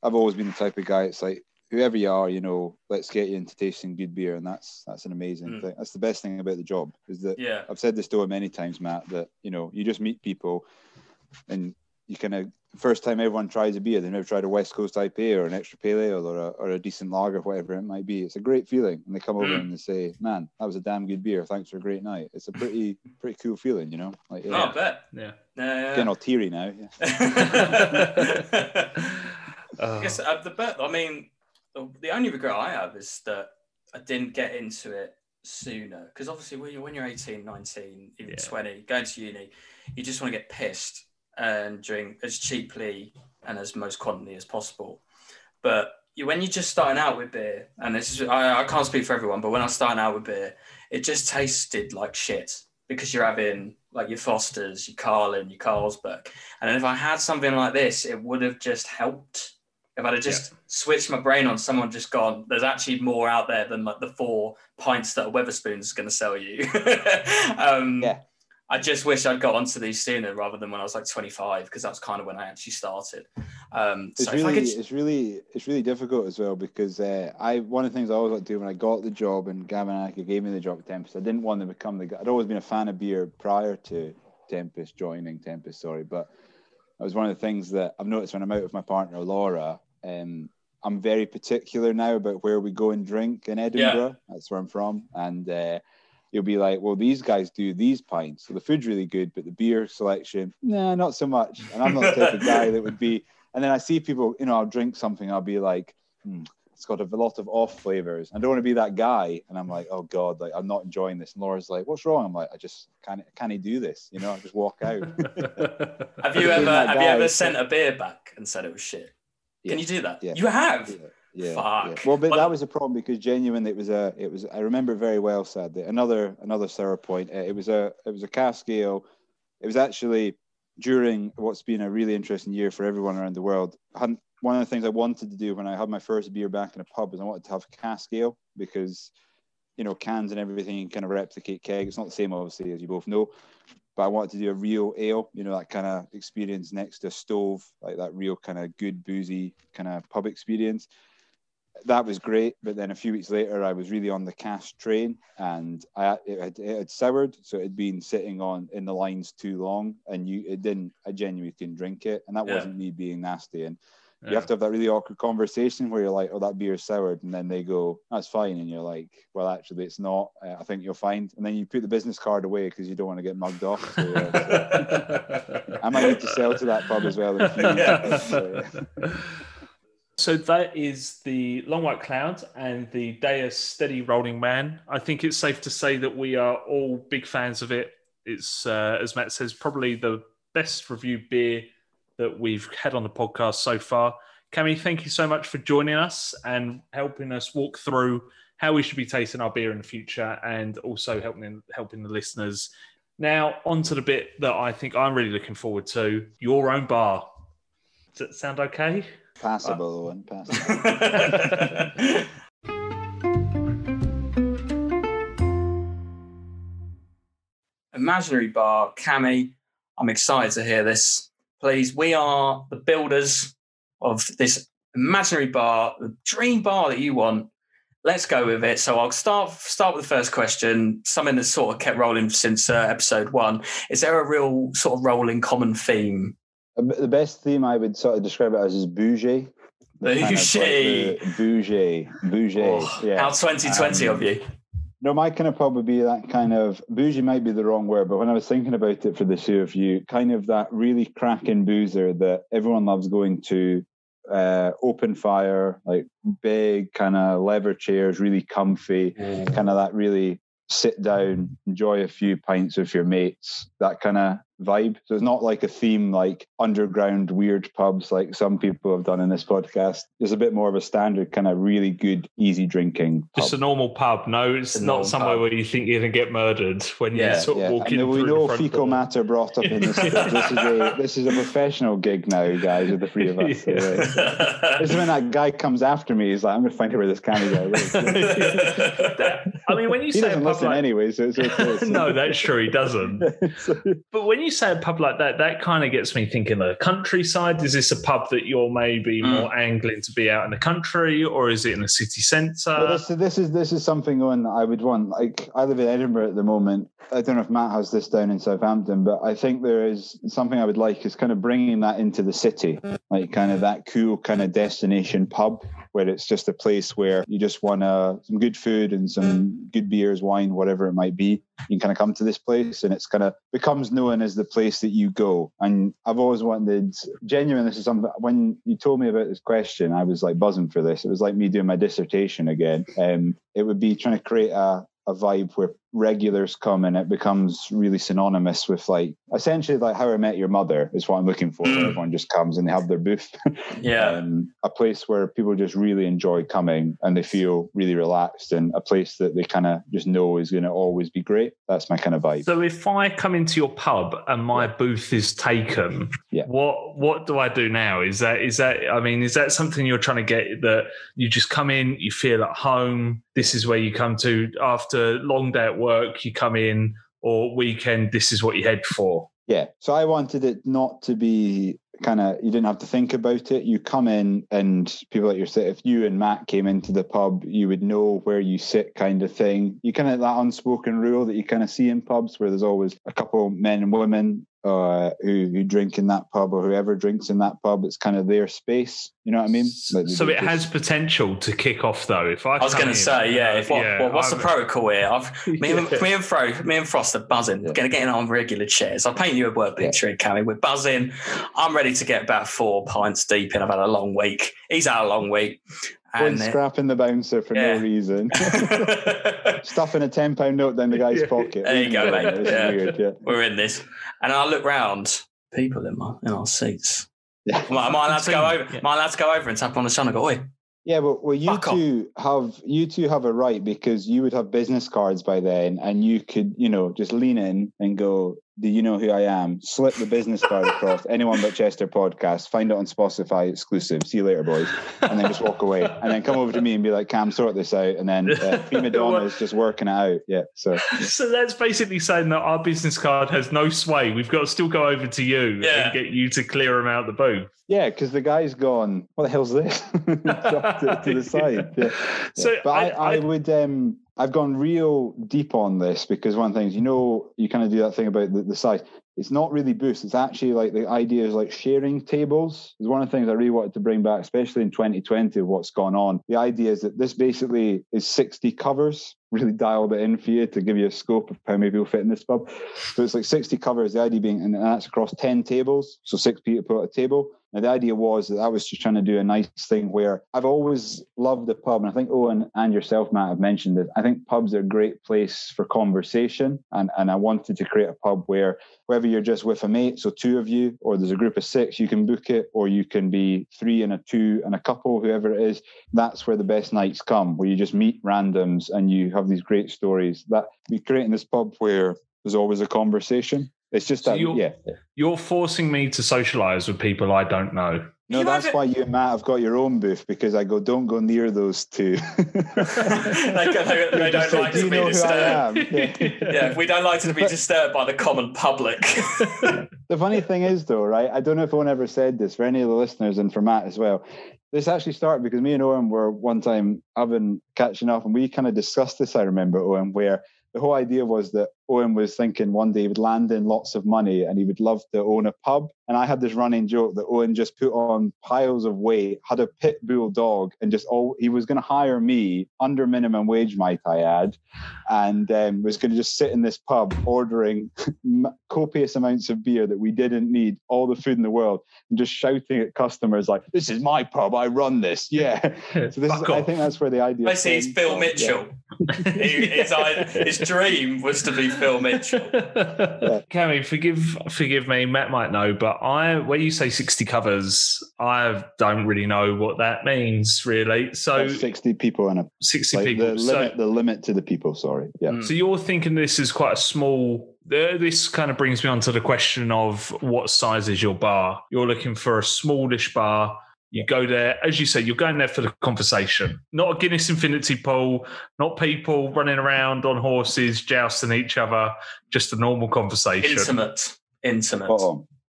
Speaker 3: I've always been the type of guy. It's like whoever you are, you know, let's get you into tasting good beer, and that's that's an amazing
Speaker 1: Mm.
Speaker 3: thing. That's the best thing about the job is that
Speaker 1: Yeah.
Speaker 3: I've said this to him many times, Matt, that you know you just meet people, and you kind of first time everyone tries a beer, they've never tried a West Coast IPA or an extra pale ale or a, or a decent lager, whatever it might be. It's a great feeling, and they come over
Speaker 1: Mm.
Speaker 3: and they say, "Man, that was a damn good beer. Thanks for a great night." It's a pretty pretty cool feeling, you know. Like
Speaker 1: No, I bet.
Speaker 2: Yeah.
Speaker 1: Yeah.
Speaker 3: getting all teary now. Yeah.
Speaker 2: Uh,
Speaker 1: Yes, uh, the bet. I mean, the, the only regret I have is that I didn't get into it sooner. Because obviously, when you're when you're 18, 19, even
Speaker 2: Yeah.
Speaker 1: 20, going to uni, you just want to get pissed and drink as cheaply and as most quantity as possible. But you, when you're just starting out with beer, and this is I, I can't speak for everyone, but when I was starting out with beer, it just tasted like shit because you're having like your Fosters, your Carling, your Carlsberg. And then if I had something like this, it would have just helped. If I'd have just switched my brain on someone just gone, there's actually more out there than like the four pints that a Wetherspoon's going to sell you. um,
Speaker 3: Yeah.
Speaker 1: I just wish I'd got onto these sooner rather than when I was like 25 because that's kind of when I actually started. Um,
Speaker 3: It's
Speaker 1: so
Speaker 3: really,
Speaker 1: could,
Speaker 3: it's really, it's really difficult as well because uh, I one of the things I always like to do when I got the job and Gavin and gave me the job at Tempest, I didn't want to become the guy. I'd always been a fan of beer prior to Tempest joining Tempest. Sorry, but that was one of the things that I've noticed when I'm out with my partner Laura. Um, I'm very particular now about where we go and drink in Edinburgh. That's where I'm from, and uh, you'll be like, well, these guys do these pints, so the food's really good, but the beer selection, nah, not so much. And I'm not the type of guy that would be. And then I see people, you know, I'll drink something, I'll be like, hmm, it's got a lot of off flavors. I don't want to be that guy. And I'm like, oh God, like I'm not enjoying this. And Laura's like, what's wrong? I'm like, I just can't, can he do this? You know, I just walk out.
Speaker 1: have you ever
Speaker 3: that
Speaker 1: have you ever sent a beer back and said it was shit? Can you do that?
Speaker 3: Yeah.
Speaker 1: You have.
Speaker 3: Yeah, yeah,
Speaker 1: Fuck.
Speaker 3: yeah. Well, but
Speaker 1: But-
Speaker 3: that was a problem because genuinely it was a, it was. I remember very well. Sadly, another another sour point. uh, It was a it was a cask ale. It was actually during what's been a really interesting year for everyone around the world. One of the things I wanted to do when I had my first beer back in a pub is I wanted to have cask ale because you know cans and everything kind of replicate keg. It's not the same, obviously, as you both know. But I wanted to do a real ale, you know, that kind of experience next to a stove, like that real kind of good boozy kind of pub experience that was great. But then a few weeks later, I was really on the cask train, and I it had, it had soured, so it had been sitting on in the lines too long, and you it didn't. I genuinely couldn't drink it, and that
Speaker 1: Yeah.
Speaker 3: wasn't me being nasty. And you have to have that really awkward conversation where you're like, "Oh, that beer soured," and then they go, "That's fine," and you're like, "Well, actually, it's not. Uh, I think you'll find." And then you put the business card away because you don't want to get mugged off. So, uh, I might need to sell to that pub as well.
Speaker 2: So that is the Long White Cloud and the DEYA Steady Rolling Man. I think it's safe to say that we are all big fans of it. It's, uh, as Matt says, probably the best reviewed beer that we've had on the podcast so far. Cami, thank you so much for joining us and helping us walk through how we should be tasting our beer in the future and also helping helping the listeners. Now, on to the bit that I think I'm really looking forward to your own bar. Does that sound okay?
Speaker 3: Passable, Owen. Passable.
Speaker 1: Imaginary Bar, Cami. I'm excited to hear this. Please, we are the builders of this imaginary bar, the dream bar that you want. Let's go with it. So I'll start start with the first question. Something that's sort of kept rolling since uh, episode one. Is there a real sort of rolling common theme?
Speaker 3: The best theme I would sort of describe it as is bougie. Of like
Speaker 1: Bougie.
Speaker 3: bougie, bougie.
Speaker 1: Oh,
Speaker 3: yeah.
Speaker 1: How 2020
Speaker 3: Um,
Speaker 1: of you?
Speaker 3: No, my kind of probably be that kind of bougie might be the wrong word, but when I was thinking about it for the two of you, kind of that really cracking boozer that everyone loves going to, uh, open fire, like big kind of leather chairs, really comfy, kind of that really sit down, enjoy a few pints with your mates, that kind of vibe. So it's not like a theme like underground weird pubs like some people have done in this podcast. It's a bit more of a standard kind of really good, easy drinking. Pub.
Speaker 2: Just a normal pub. No, it's
Speaker 1: A
Speaker 2: not somewhere
Speaker 1: pub.
Speaker 2: where you think you're going to get murdered when
Speaker 1: Yeah,
Speaker 2: you sort of
Speaker 3: Yeah,
Speaker 2: walk
Speaker 3: and
Speaker 2: in
Speaker 3: we know
Speaker 2: front
Speaker 3: fecal matter brought up in this. this is a this is a professional gig now, guys, with the three of us. So, uh, This is when that guy comes after me. He's like, "I'm going to find out where this candy guy is."
Speaker 2: I mean, when you
Speaker 3: he
Speaker 2: say a
Speaker 3: doesn't
Speaker 2: pub
Speaker 3: listen
Speaker 2: like,
Speaker 3: anyway, so it's okay.
Speaker 2: no, that's true. He doesn't.
Speaker 3: So-
Speaker 2: But when you say a pub like that, that kind of gets me thinking the countryside. Is this a pub that you're maybe
Speaker 1: Mm.
Speaker 2: more angling to be out in the country, or is it in the city centre?
Speaker 3: Well, this, this is this is something on that I would want. Like I live in Edinburgh at the moment. I don't know if Matt has this down in Southampton, but I think there is something I would like is kind of bringing that into the city, like kind of that cool kind of destination pub where it's just a place where you just want uh, some good food and some good beers, wine, whatever it might be. You can kind of come to this place, and it's kind of becomes known as the place that you go. And I've always wanted, genuine. This is something. When you told me about this question, I was like buzzing for this. It was like me doing my dissertation again. Um, it would be trying to create a a vibe where regulars come and it becomes really synonymous with like essentially like how I met your mother is what I'm looking for.
Speaker 1: Mm.
Speaker 3: Everyone just comes and they have their booth.
Speaker 1: yeah.
Speaker 3: um, a place where people just really enjoy coming and they feel really relaxed and a place that they kind of just know is going to always be great. That's my kind of vibe.
Speaker 2: So if I come into your pub and my booth is taken,
Speaker 3: Yeah.
Speaker 2: what what do I do now? Is that is that I mean, is that something you're trying to get that you just come in, you feel at home, this is where you come to after long day at work, you come in, or weekend, this is what you head for.
Speaker 3: Yeah. So I wanted it not to be kind of you didn't have to think about it. You come in and people like yourself, if you and Matt came into the pub, you would know where you sit, kind of thing. You kind of that unspoken rule that you kind of see in pubs where there's always a couple men and women uh, who, who drink in that pub or whoever drinks in that pub. It's kind of their space. You know what I mean?
Speaker 2: Like so it just... has potential to kick off though. If I,
Speaker 1: I was going to say, yeah. If what, yeah, what's I'm... the protocol here? I've, me, and, me and Fro, me and Frost are buzzing. We're going to get in on regular chairs. I'll paint you a word picture, yeah. Cammy. We're buzzing. I'm ready to get about four pints deep in. I've had a long week. He's had a long week.
Speaker 3: And scrapping the bouncer for yeah. no reason. Stuffing a ten pound note down the guy's pocket.
Speaker 1: There you go, mate. Yeah. Weird, yeah. We're in this, and I look round, people in my in our seats. Yeah. Am I, am I allowed to go over? Yeah. Am I allowed to go over and tap on the shoulder and go, "Oi"?
Speaker 3: Yeah, but well, you two have you two have a right because you would have business cards by then, and you could, you know, just lean in and go, do you know who I am? Slip the business card across anyone but Chester podcast, find it on Spotify exclusive. See you later, boys. And then just walk away. And then come over to me and be like, Cam, sort this out. And then uh, Prima Donna is just working it out. Yeah. So
Speaker 2: So that's basically saying that our business card has no sway. We've got to still go over to you yeah. and get you to clear them out the booth.
Speaker 3: Yeah, because the guy's gone, what the hell's this? to, to, the side. Yeah. So But I, I, I would um I've gone real deep on this because one thing is, you know, you kind of do that thing about the, the size. It's not really boost. It's actually like the idea is like sharing tables. Is one of the things I really wanted to bring back, especially in 2020, what's gone on. The idea is that this basically is 60 covers, really dialed it in for you to give you a scope of how many people fit in this pub. So it's like 60 covers, the idea being, and that's across 10 tables. So six people at a table. Now, the idea was that I was just trying to do a nice thing where I've always loved the pub. And I think Owen and yourself, Matt, have mentioned it. I think pubs are a great place for conversation. And, and I wanted to create a pub where whether you're just with a mate, so two of you, or there's a group of six, you can book it, or you can be three and a two and a couple, whoever it is. That's where the best nights come, where you just meet randoms and you have these great stories. That we creating this pub where there's always a conversation. It's just so that,
Speaker 2: you're,
Speaker 3: yeah.
Speaker 2: You're forcing me to socialize with people I don't know.
Speaker 3: No, that's why you and Matt have got your own booth because I go, don't go near those two.
Speaker 1: Uh, they, they, they don't like to be disturbed. Yeah. yeah, we don't like to be disturbed by the common public.
Speaker 3: the funny thing is, though, right? I don't know if anyone ever said this for any of the listeners and for Matt as well. This actually started because me and Owen were one time having catching up, and we kind of discussed this. I remember Owen, where the whole idea was that Owen was thinking one day he would land in lots of money and he would love to own a pub. And I had this running joke that Owen just put on piles of weight, had a pit bull dog, and just all he was going to hire me under minimum wage, might I add, and um, was going to just sit in this pub ordering copious amounts of beer that we didn't need, all the food in the world, and just shouting at customers like, "This is my pub, I run this." Yeah. So this is, I think that's where the idea.
Speaker 1: Basically, it's Phil Mitchell. Yeah. his, his dream was to be Phil Mitchell.
Speaker 2: Cammy, forgive forgive me. Matt might know, but I when you say sixty covers, I don't really know what that means really. So
Speaker 3: sixty people and a
Speaker 2: sixty like people.
Speaker 3: The limit, so, the limit to the people. Sorry. Yeah.
Speaker 2: So you're thinking this is quite a small this kind of brings me on to the question of what size is your bar? You're looking for a smallish bar you go there, as you say, you're going there for the conversation, not a Guinness Infinity Pool, not people running around on horses jousting each other, just a normal conversation.
Speaker 1: Intimate, intimate.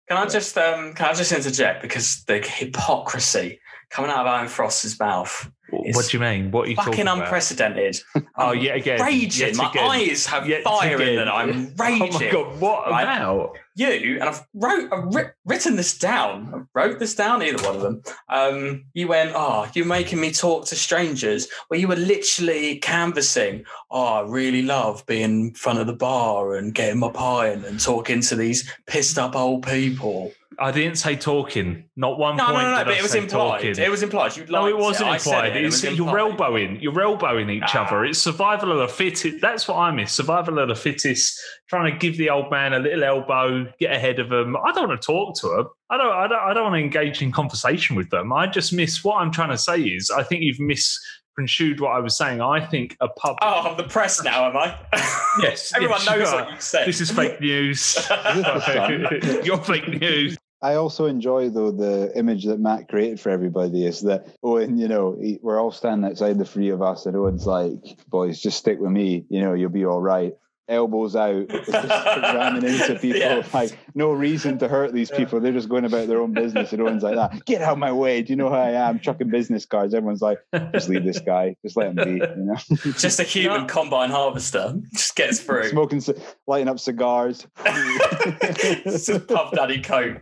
Speaker 1: Can I just um, can I just interject because the hypocrisy coming out of Owen Frost's mouth
Speaker 2: what do you mean? What are you
Speaker 1: fucking unprecedented?
Speaker 2: oh, yeah, again,
Speaker 1: raging.
Speaker 2: Yet
Speaker 1: my
Speaker 2: again.
Speaker 1: eyes have yet fire again. in them. I'm raging.
Speaker 2: Oh my god, what about
Speaker 1: you? And I've wrote, I've ri- written this down. I wrote this down. Either one of them. Um, you went, oh, you're making me talk to strangers. Well, you were literally canvassing. Oh, I really love being in front of the bar and getting my pie and, and talking to these pissed up old people.
Speaker 2: I didn't say talking. Not one
Speaker 1: no,
Speaker 2: point.
Speaker 1: No, no, no.
Speaker 2: but
Speaker 1: it was implied.
Speaker 2: Talking.
Speaker 1: It was implied. You
Speaker 2: no, it wasn't
Speaker 1: it.
Speaker 2: implied.
Speaker 1: It. It was
Speaker 2: you're elbowing. You're elbowing each ah. other. It's survival of the fittest. That's what I miss. Survival of the fittest. Trying to give the old man a little elbow, get ahead of him. I don't want to talk to him. I don't. I don't. I don't want to engage in conversation with them. I just miss what I'm trying to say. Is I think you've missed construed what I was saying. I think a pub.
Speaker 1: Oh, I'm the press now, am I?
Speaker 2: Yes.
Speaker 1: Everyone
Speaker 2: yes,
Speaker 1: knows what you said.
Speaker 2: This is fake news. You're fake news.
Speaker 3: I also enjoy though the image that Matt created for everybody is that Owen, you know, he, we're all standing outside the three of us, and Owen's like, "Boys, just stick with me. You know, you'll be all right." elbows out, just ramming into people.
Speaker 1: Yeah.
Speaker 3: Like no reason to hurt these people. They're just going about their own business. And everyone's like that. Get out of my way. Do you know who I am? Chucking business cards. Everyone's like, just leave this guy. Just let him be. You know,
Speaker 1: Just a human
Speaker 2: No.
Speaker 1: combine harvester just gets through.
Speaker 3: smoking, lighting up cigars.
Speaker 1: it's a Puff Daddy coat.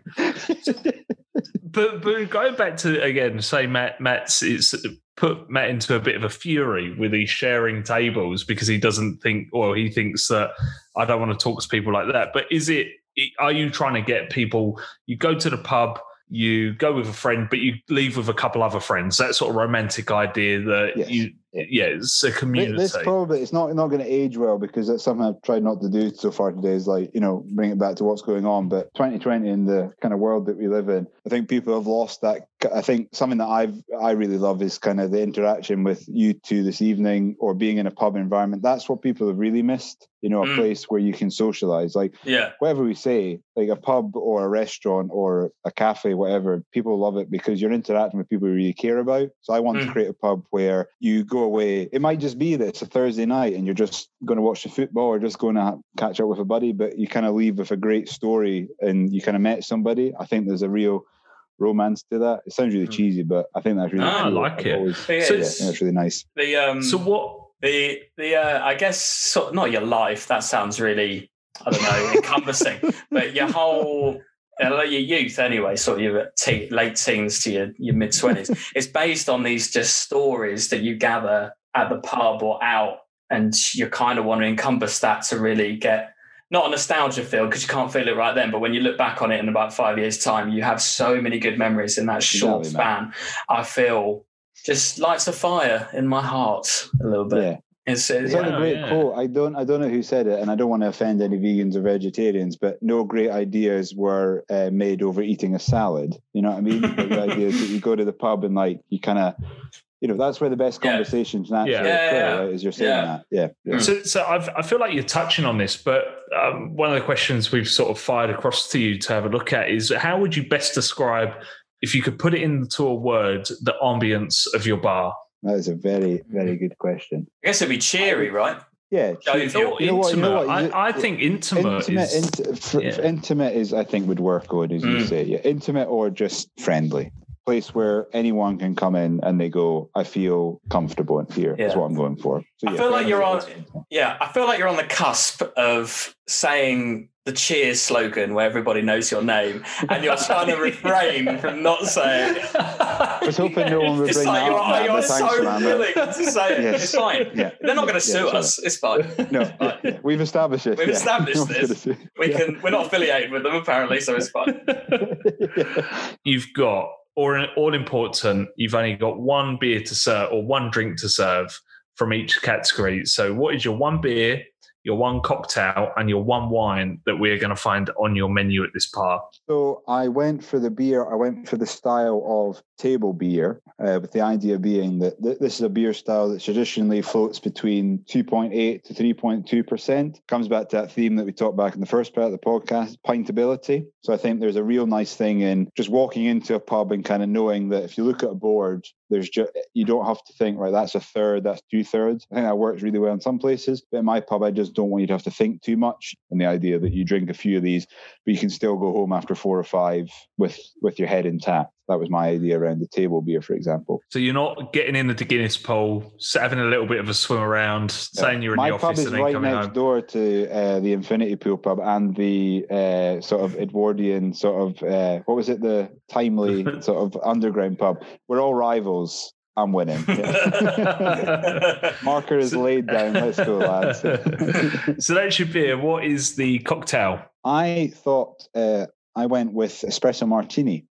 Speaker 2: But but going back to again, say Matt Matt's it's put Matt into a bit of a fury with these sharing tables because he doesn't think or he thinks that I don't want to talk to people like that. But is it are you trying to get people you go to the pub, you go with a friend, but you leave with a couple other friends? That sort of romantic idea that
Speaker 3: Yes.
Speaker 2: you
Speaker 3: Yeah.
Speaker 2: it's a community.
Speaker 3: This probably it's not not going to age well because that's something I've tried not to do so far today. Is like you know bring it back to what's going on. But 2020 in the kind of world that we live in, I think people have lost that. I think something that I've I really love is kind of the interaction with you two this evening or being in a pub environment. That's what people have really missed. You know, a
Speaker 1: Mm.
Speaker 3: place where you can socialize. Like
Speaker 1: Yeah.
Speaker 3: whatever we say, like a pub or a restaurant or a cafe, whatever, people love it because you're interacting with people you really care about. So I want to
Speaker 1: Mm.
Speaker 3: create a pub where you go away. It might just be that it's a Thursday night and you're just going to watch the football or just going to catch up with a buddy, but you kind of leave with a great story and you kind of met somebody. I think there's a real romance to that. It sounds really
Speaker 1: Mm.
Speaker 3: cheesy, but I think that's really
Speaker 2: Ah, I like
Speaker 3: I've
Speaker 2: it.
Speaker 3: always-
Speaker 1: Thing
Speaker 2: So
Speaker 3: yeah, I
Speaker 1: is,
Speaker 3: think really nice.
Speaker 1: the um
Speaker 2: so what
Speaker 1: the the uh, I guess sort not your life. That sounds really I don't know encompassing, but your whole. Your youth, anyway, sort of your te- late teens to your, your mid twenties, it's based on these just stories that you gather at the pub or out, and you kind of want to encompass that to really get not a nostalgia feel because you can't feel it right then, but when you look back on it in about five years' time, you have so many good memories in that short
Speaker 3: Exactly,
Speaker 1: span. I feel just lights a fire in my heart a little bit.
Speaker 3: Yeah.
Speaker 1: It's, it's
Speaker 3: It's
Speaker 2: Yeah,
Speaker 3: a great
Speaker 2: yeah.
Speaker 3: quote. I don't I don't know who said it, and I don't want to offend any vegans or vegetarians, but no great ideas were uh, made over eating a salad. You know what I mean? The idea is that you go to the pub and like you kind of, you know, that's where the best
Speaker 1: Yeah.
Speaker 3: conversations naturally
Speaker 2: Yeah.
Speaker 1: Yeah,
Speaker 3: occur.
Speaker 1: yeah.
Speaker 3: Right, as you're saying
Speaker 1: Yeah.
Speaker 3: that, yeah. yeah.
Speaker 2: So, so I've, I feel like you're touching on this, but um, one of the questions we've sort of fired across to you to have a look at is how would you best describe, if you could put it into a word, the ambience of your bar?
Speaker 3: That is a very very good question.
Speaker 1: I guess it'd be cheery, right?
Speaker 3: Yeah,
Speaker 1: Jovial.
Speaker 3: You know what- you know what,
Speaker 2: I, I think intimate,
Speaker 3: intimate,
Speaker 2: is.
Speaker 3: inti- f-
Speaker 2: yeah.
Speaker 3: intimate is I think would work good as you
Speaker 1: Mm.
Speaker 3: say. Yeah, intimate or just friendly. Place where anyone can come in and they go, I feel comfortable in here. Is
Speaker 1: Yeah.
Speaker 3: what I'm going for. So,
Speaker 1: I
Speaker 3: yeah,
Speaker 1: feel like you're on- Yeah, I feel like you're on the cusp of saying the cheers slogan where everybody knows your name and you're trying to refrain from not saying it.
Speaker 3: I was hoping no one would
Speaker 1: It's
Speaker 3: bring
Speaker 1: like
Speaker 3: that up, man,
Speaker 1: you're
Speaker 3: thanks,
Speaker 1: so
Speaker 3: man,
Speaker 1: willing to say it.
Speaker 3: Yes.
Speaker 1: It's fine.
Speaker 3: Yeah.
Speaker 1: They're not going to sue
Speaker 3: sorry.
Speaker 1: us. It's fine.
Speaker 3: No, uh, yeah, we've established this.
Speaker 1: We've
Speaker 3: yeah.
Speaker 1: established this. We
Speaker 3: Yeah.
Speaker 1: can. We're not affiliated with them apparently, so it's fine.
Speaker 2: you've got, or all important, you've only got one beer to serve or one drink to serve from each category. So, what is your one beer, your one cocktail, and your one wine that we're going to find on your menu at this bar?
Speaker 3: So I went for the beer. I went for the style of table beer, uh, with the idea being that th- this is a beer style that traditionally floats between 2.8 to 3.2 percent. Comes back to that theme that we talked back in the first part of the podcast, pintability. So I think there's a real nice thing in just walking into a pub and kind of knowing that if you look at a board, there's just you don't have to think right. That's a third. That's two thirds. I think that works really well in some places, but in my pub, I just don't want you to have to think too much. And the idea that you drink a few of these but you can still go home after four or five with with your head intact. That was my idea around the table beer, for example.
Speaker 2: So, you're not getting in the Guinness pool, having a little bit of a swim around, saying you're in
Speaker 3: my
Speaker 2: the office
Speaker 3: is
Speaker 2: and then
Speaker 3: right
Speaker 2: coming
Speaker 3: next
Speaker 2: home.
Speaker 3: door to uh, the Infinity Pool pub and the uh, sort of Edwardian sort of uh, what was it the timely sort of underground pub. We're all rivals. I'm winning. Yeah. Marker is laid down. Let's go, lads.
Speaker 2: so, that's your beer. What is the cocktail?
Speaker 3: I thought uh, I went with espresso martini.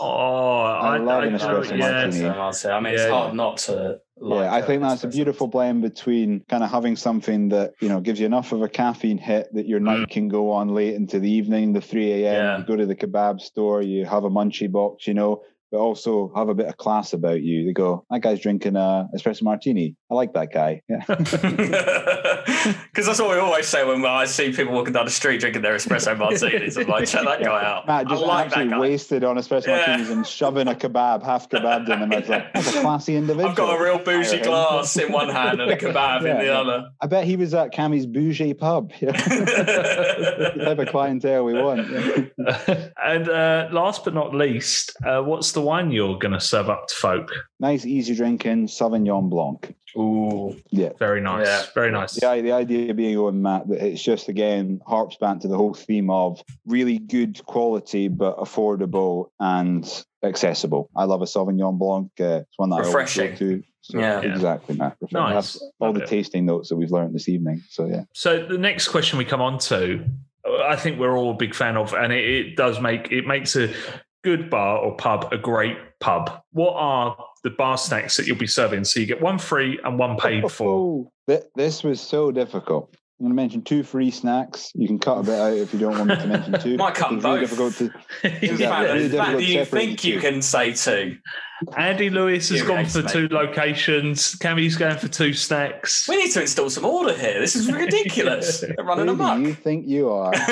Speaker 2: Oh, I,
Speaker 3: love an
Speaker 2: I-
Speaker 3: espresso
Speaker 2: yeah.
Speaker 3: martini.
Speaker 1: I mean, it's
Speaker 2: Yeah.
Speaker 1: hard not to. Like
Speaker 3: yeah, I uh, think that's a beautiful blend between kind of having something that you know gives you enough of a caffeine hit that your night can go on late into the evening, the three a.m.
Speaker 1: Yeah.
Speaker 3: You go to the kebab store, you have a munchie box, you know, but also have a bit of class about you. They go, that guy's drinking a espresso martini. I like that guy. Yeah.
Speaker 1: Because that's what we always say when I see people walking down the street drinking their espresso martinis. I'm like, check that guy out.
Speaker 3: Matt just
Speaker 1: I like
Speaker 3: absolutely
Speaker 1: that guy.
Speaker 3: wasted on espresso
Speaker 1: Yeah.
Speaker 3: martinis and shoving a kebab, half kebab in the mouth. Like, that's a classy individual.
Speaker 1: I've got a real bougie
Speaker 3: Hire him.
Speaker 1: glass in one hand and a kebab in the
Speaker 3: yeah.
Speaker 1: other.
Speaker 3: I bet he was at Cammy's bougie pub. Yeah. the type of clientele we want. yeah.
Speaker 2: and uh, last but not least, uh, what's the wine you're going to serve up to folk?
Speaker 3: Nice, easy drinking Sauvignon Blanc.
Speaker 1: Ooh.
Speaker 3: Yeah.
Speaker 2: Very nice.
Speaker 1: Yeah.
Speaker 2: Very nice.
Speaker 3: The, i- the idea being, on Matt, that it's just again harps back to the whole theme of really good quality but affordable and accessible. I love a Sauvignon Blanc. Uh, it's one that I
Speaker 1: Refreshing.
Speaker 3: always go to. So,
Speaker 1: Yeah.
Speaker 3: exactly, Matt. Refreshing.
Speaker 2: Nice.
Speaker 3: That's all
Speaker 2: Love
Speaker 3: the
Speaker 2: it.
Speaker 3: tasting notes that we've learned this evening. So yeah,
Speaker 2: So the next question we come on to, I think we're all a big fan of, and it, it does make it makes a good bar or pub a great pub. What are the bar snacks that you'll be serving? So you get one free and one paid for.
Speaker 3: Oh, this was so difficult. I'm going to mention two free snacks. You can cut a bit out if you don't want me to mention two.
Speaker 1: Might cut
Speaker 3: It's really
Speaker 1: both.
Speaker 3: difficult to.
Speaker 1: In
Speaker 3: Exactly.
Speaker 1: fact,
Speaker 3: Really difficult to
Speaker 1: you
Speaker 3: separate
Speaker 1: think you
Speaker 3: two.
Speaker 1: can say two.
Speaker 2: Andy Lewis has
Speaker 1: You
Speaker 2: gone for
Speaker 1: mate.
Speaker 2: two locations. Cammy's going for two snacks.
Speaker 1: We need to install some order here. This is ridiculous. They're running
Speaker 3: Who do
Speaker 1: amok.
Speaker 3: you think you are?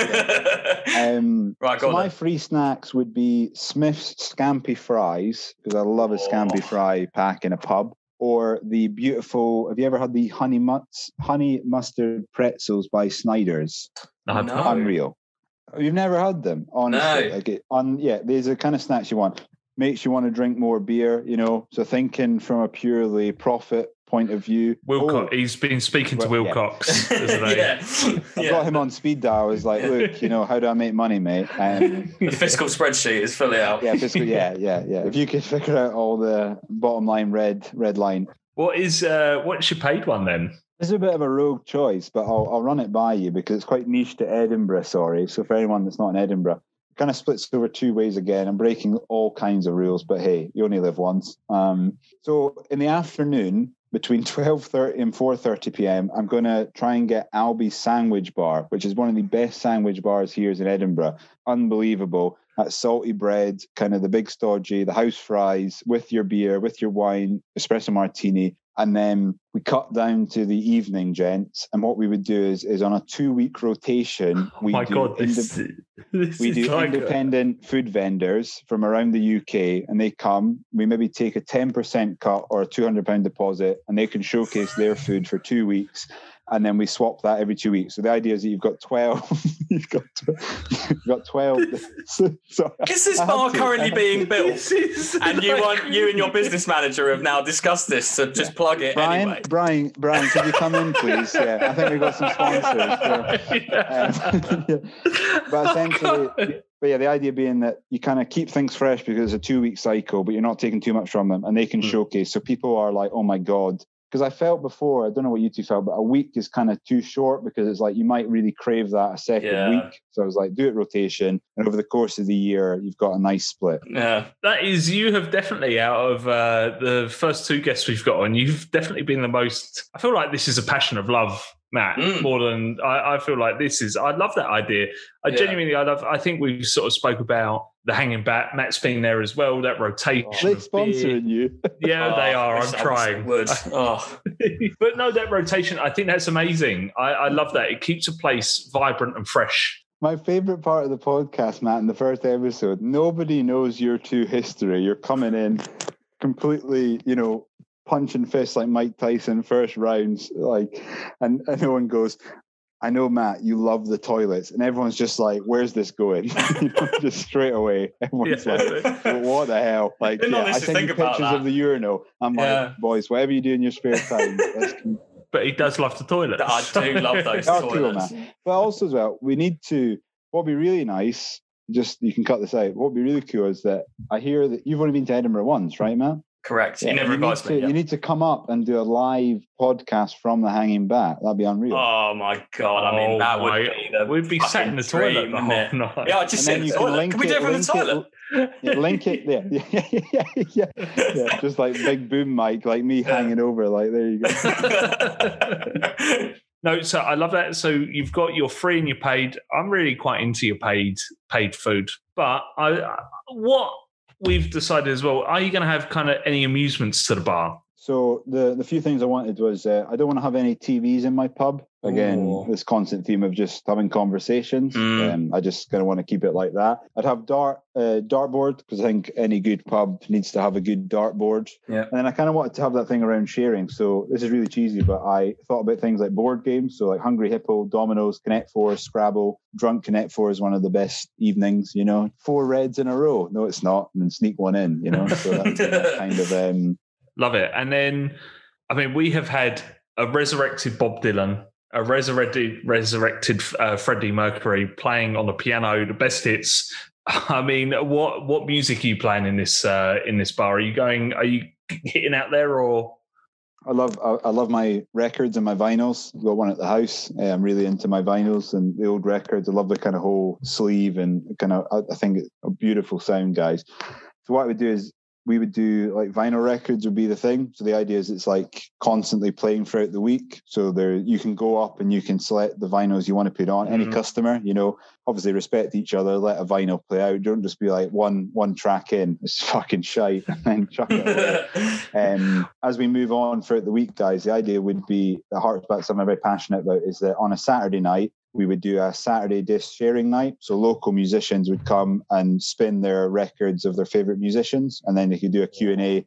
Speaker 3: Um,
Speaker 1: Right,
Speaker 3: so
Speaker 1: go on
Speaker 3: my
Speaker 1: then.
Speaker 3: free snacks would be Smith's Scampi Fries because I love a Scampi
Speaker 1: Oh.
Speaker 3: Fry pack in a pub, or the beautiful. Have you ever had the honey mutts, honey mustard pretzels by Snyder's?
Speaker 2: No,
Speaker 1: No.
Speaker 3: Unreal. You've never had them, honestly.
Speaker 1: No.
Speaker 3: Like it, on yeah, these are kind of snacks you want. Makes you want to drink more beer, you know. So thinking from a purely profit point of view.
Speaker 2: Wilcox.
Speaker 3: Oh,
Speaker 2: He's been speaking to
Speaker 3: Well, yeah.
Speaker 2: Wilcox. isn't
Speaker 1: yeah.
Speaker 3: I've
Speaker 1: yeah.
Speaker 3: got him on speed dial. I was like, look, you know, how do I make money, mate? Um,
Speaker 1: The fiscal spreadsheet is fully out.
Speaker 3: yeah, fiscal, yeah, yeah, yeah. If you could figure out all the bottom line red red line.
Speaker 2: What is uh, what's your paid one then?
Speaker 3: This is a bit of a rogue choice, but I'll, I'll run it by you because it's quite niche to Edinburgh. Sorry, so for anyone that's not in Edinburgh, it kind of splits over two ways again. I'm breaking all kinds of rules, but hey, you only live once. Um, so in the afternoon, between twelve thirty and four thirty p.m., I'm going to try and get Albie's Sandwich Bar, which is one of the best sandwich bars here in Edinburgh. Unbelievable. That salty bread, kind of the big stodgy, the house fries with your beer, with your wine, espresso martini, and then we cut down to the evening, gents. And what we would do is, is on a two week rotation,
Speaker 2: Oh
Speaker 3: we
Speaker 2: my
Speaker 3: do
Speaker 2: god, this,
Speaker 3: inde-
Speaker 2: this
Speaker 3: we do
Speaker 2: like a-
Speaker 3: independent food vendors from around the UK, and they come. We maybe take a ten percent cut or a two hundred pound deposit, and they can showcase their food for two weeks, and then we swap that every two weeks. So the idea is that you've got twelve. you've got tw- you've got twelve. so, so
Speaker 1: Is this bar
Speaker 3: to-
Speaker 1: currently being built? And you want you and your business manager have now discussed this, so just plug it
Speaker 3: Brian,
Speaker 1: anyway.
Speaker 3: Brian, Brian, could you come in, please? Yeah, I think we've got some sponsors. So, um, yeah. But essentially, but yeah, the idea being that you kind of keep things fresh because it's a two week cycle, but you're not taking too much from them and they can
Speaker 2: Hmm.
Speaker 3: showcase. So people are like, oh my God. Because I felt before, I don't know what you two felt, but a week is kind of too short because it's like you might really crave that a second
Speaker 1: Yeah.
Speaker 3: week. So I was like, do it rotation. And over the course of the year, you've got a nice split.
Speaker 1: Yeah.
Speaker 2: That is, you have definitely out of uh, the first two guests we've got on, you've definitely been the most. I feel like this is a passion of love, Matt,
Speaker 1: Mm.
Speaker 2: more than I, I feel like this is. I love that idea. I
Speaker 1: Yeah.
Speaker 2: genuinely, I love. I think we sort of spoke about the Hanging Bat. Matt's been there as well. That rotation.
Speaker 3: Are they
Speaker 2: of beer.
Speaker 3: sponsoring you?
Speaker 2: Yeah, they
Speaker 1: Oh,
Speaker 2: are.
Speaker 1: I
Speaker 2: I'm
Speaker 1: wish- I wish
Speaker 2: trying.
Speaker 1: they Oh,
Speaker 2: but no, that rotation. I think that's amazing. I, I love that. It keeps a place vibrant and fresh.
Speaker 3: My favorite part of the podcast, Matt, in the first episode, nobody knows your true history. You're coming in completely, you know, punching fists like Mike Tyson first rounds, like, and, and no one goes, I know, Matt, you love the toilets. And everyone's just like, where's this going? you know, just straight away. Everyone's like, well, what the hell? Like, yeah, I
Speaker 1: honestly
Speaker 3: send you
Speaker 1: about
Speaker 3: pictures
Speaker 1: that.
Speaker 3: of the urinal. I'm
Speaker 1: Yeah.
Speaker 3: like, boys, whatever you do in your spare time, let's
Speaker 2: But he does love the toilets.
Speaker 1: I do love those
Speaker 3: They are cool,
Speaker 1: toilets.
Speaker 3: But also as well, we need to. What would be really nice, just you can cut this out. What would be really cool is that I hear that you've only been to Edinburgh once, right, man?
Speaker 1: Correct.
Speaker 3: Yeah,
Speaker 1: you never
Speaker 3: you need
Speaker 1: advised
Speaker 3: to,
Speaker 1: me. yeah.
Speaker 3: You need to come up and do a live podcast from the Hanging Bat. That'd be unreal.
Speaker 1: Oh my god! I mean,
Speaker 2: Oh
Speaker 1: that would
Speaker 2: my-
Speaker 1: be the.
Speaker 2: We'd be sat in the toilet
Speaker 1: dream,
Speaker 2: the whole night.
Speaker 1: Yeah, I just
Speaker 3: and
Speaker 1: sit in the
Speaker 3: you can
Speaker 1: toilet.
Speaker 3: link
Speaker 1: Can we do it from the toilet?
Speaker 3: it, yeah, link it there. Yeah, yeah, yeah, yeah, yeah. Just like big boom mic, like me
Speaker 1: Yeah.
Speaker 3: hanging over. Like there you go.
Speaker 2: No, so I love that. So you've got your free and your paid. I'm really quite into your paid paid food, but I what we've decided as well. Are you going to have kind of any amusements to the bar?
Speaker 3: So the the few things I wanted was uh, I don't want to have any TVs in my pub. Again,
Speaker 1: Ooh.
Speaker 3: this constant theme of just having conversations.
Speaker 1: Mm.
Speaker 3: Um, I just kind of want to keep it like that. I'd have dart uh, dartboard because I think any good pub needs to have a good dartboard.
Speaker 1: Yeah.
Speaker 3: And then I kind of wanted to have that thing around sharing. So this is really cheesy, but I thought about things like board games. So like Hungry Hippo, Dominoes, Connect Four, Scrabble. Drunk Connect Four is one of the best evenings. You know, four reds in a row. No, it's not. And then sneak one in. You know, so that's that kind of um,
Speaker 2: Love it. And then, I mean, we have had a resurrected Bob Dylan, a resurrected resurrected uh, Freddie Mercury playing on the piano, the best hits. I mean, what what music are you playing in this uh, in this bar? Are you going? Are you hitting out there or?
Speaker 3: I love I, love my records and my vinyls. I've got one at the house. Uh, I'm really into my vinyls and the old records. I love the kind of whole sleeve and kind of I, think a beautiful sound, guys. So what I would do is we would do like vinyl records would be the thing. So the idea is it's like constantly playing throughout the week. So there you can go up and you can select the vinyls you want to put on. Any
Speaker 2: Mhm.
Speaker 3: customer, you know, obviously respect each other, let a vinyl play out. Don't just be like one one track in, it's fucking shite, and then chuck it away. Um, as we move on throughout the week, guys, the idea would be the hearts back something I'm very passionate about is that on a Saturday night we would do a Saturday disc sharing night. So local musicians would come and spin their records of their favorite musicians, and then they could do a Q and A.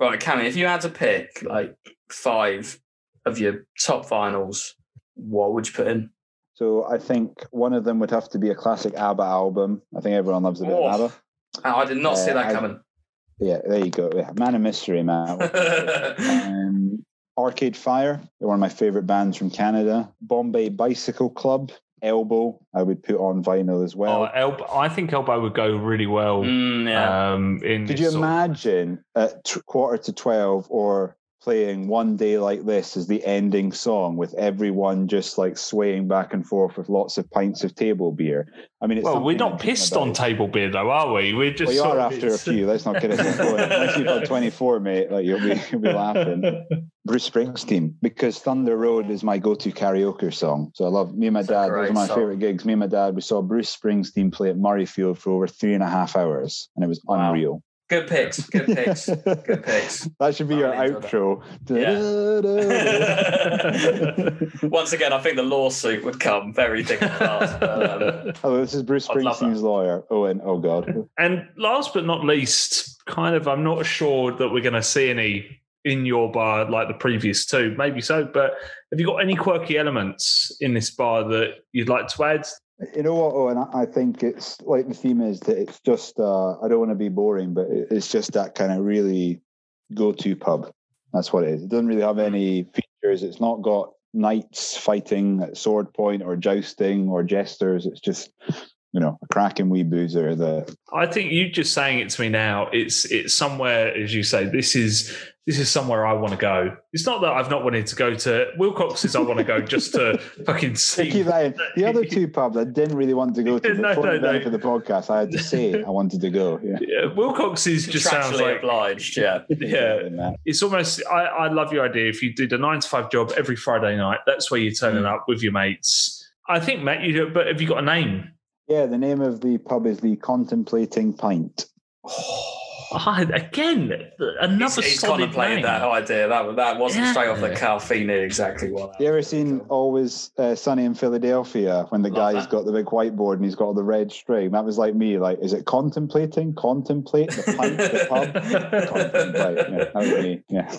Speaker 1: right, Cammy, if you had to pick like five of your top vinyls, what would you put in?
Speaker 3: So I think one of them would have to be a classic ABBA album. I think everyone loves a bit
Speaker 1: Oh.
Speaker 3: of ABBA.
Speaker 1: I did not see
Speaker 3: Uh,
Speaker 1: that
Speaker 3: I-
Speaker 1: coming.
Speaker 3: Yeah, there you go. Yeah, Man of Mystery, man. um, Arcade Fire, they're one of my favorite bands from Canada. Bombay Bicycle Club, Elbow, I would put on vinyl as well.
Speaker 2: oh, Elbow, I think Elbow would go really well.
Speaker 1: Mm, yeah.
Speaker 2: Um, in
Speaker 3: Could you
Speaker 2: sort of-
Speaker 3: imagine at t- quarter to 12 or playing One Day Like This as the ending song with everyone just like swaying back and forth with lots of pints of table beer? I mean, it's
Speaker 2: well, we're not
Speaker 3: thinking
Speaker 2: pissed on table beer, though, are we? We're just
Speaker 3: Well, you are after a few. Let's not get it going. Unless you've got 24, mate, like you'll be, you'll be laughing. Bruce Springsteen, because Thunder Road is my go-to karaoke song. So I love me and my
Speaker 1: It's
Speaker 3: dad. Those are my
Speaker 1: song.
Speaker 3: favorite gigs. Me and my dad, we saw Bruce Springsteen play at Murrayfield for over three and a half hours, and it was
Speaker 1: Wow.
Speaker 3: unreal.
Speaker 1: Good picks. Good picks. Good picks.
Speaker 3: That should be
Speaker 1: I
Speaker 3: your
Speaker 1: really enjoyed
Speaker 3: outro.
Speaker 1: Once again, I think the lawsuit would come very thick and fast. but, um,
Speaker 3: Hello, this is Bruce
Speaker 1: I'd love that.
Speaker 3: Springsteen's lawyer. Owen, oh god.
Speaker 2: And last but not least, kind of, I'm not assured that we're going to see any in your bar like the previous two. Maybe so, but have you got any quirky elements in this bar that you'd like to add?
Speaker 3: You know what, Owen? I- I think it's like the theme is that it's just, uh, I don't want to be boring, but it's just that kind of really go to pub. That's what it is. It doesn't really have any features. It's not got knights fighting at sword point or jousting or jesters. It's just, you know, a cracking wee boozer that
Speaker 2: I think you just saying it to me now. It's it's somewhere, as you say. This is this is somewhere I want to go. It's not that I've not wanted to go to Wilcox's. I want to go just to fucking see.
Speaker 3: keep that in. The other two pubs I didn't really want to go to. But
Speaker 2: No,
Speaker 3: for
Speaker 2: no,
Speaker 3: the
Speaker 2: no.
Speaker 3: benefit of the podcast, I had to say I wanted to go. Yeah.
Speaker 2: Yeah, Wilcox's just sounds like
Speaker 1: obliged. Yeah.
Speaker 2: yeah. It's almost. I, I love your idea. If you did a nine to five job every Friday night, that's where you're turning
Speaker 1: Mm.
Speaker 2: up with your mates. I think Matt, you. But have you got a name?
Speaker 3: Yeah, the name of the pub is the Contemplating Pint.
Speaker 2: Ah, again, another
Speaker 1: he's, he's
Speaker 2: solid
Speaker 1: contemplated that idea. That that wasn't
Speaker 2: Yeah.
Speaker 1: straight off the cuff. He knew exactly what.
Speaker 3: You ever seen Always uh, Sunny in Philadelphia when the
Speaker 1: Love
Speaker 3: guy's
Speaker 1: that.
Speaker 3: got the big whiteboard and he's got all the red string? That was like me. Like, is it contemplating? Contemplate the pint, the pub. Contemplate. Yeah, that was me. Yeah,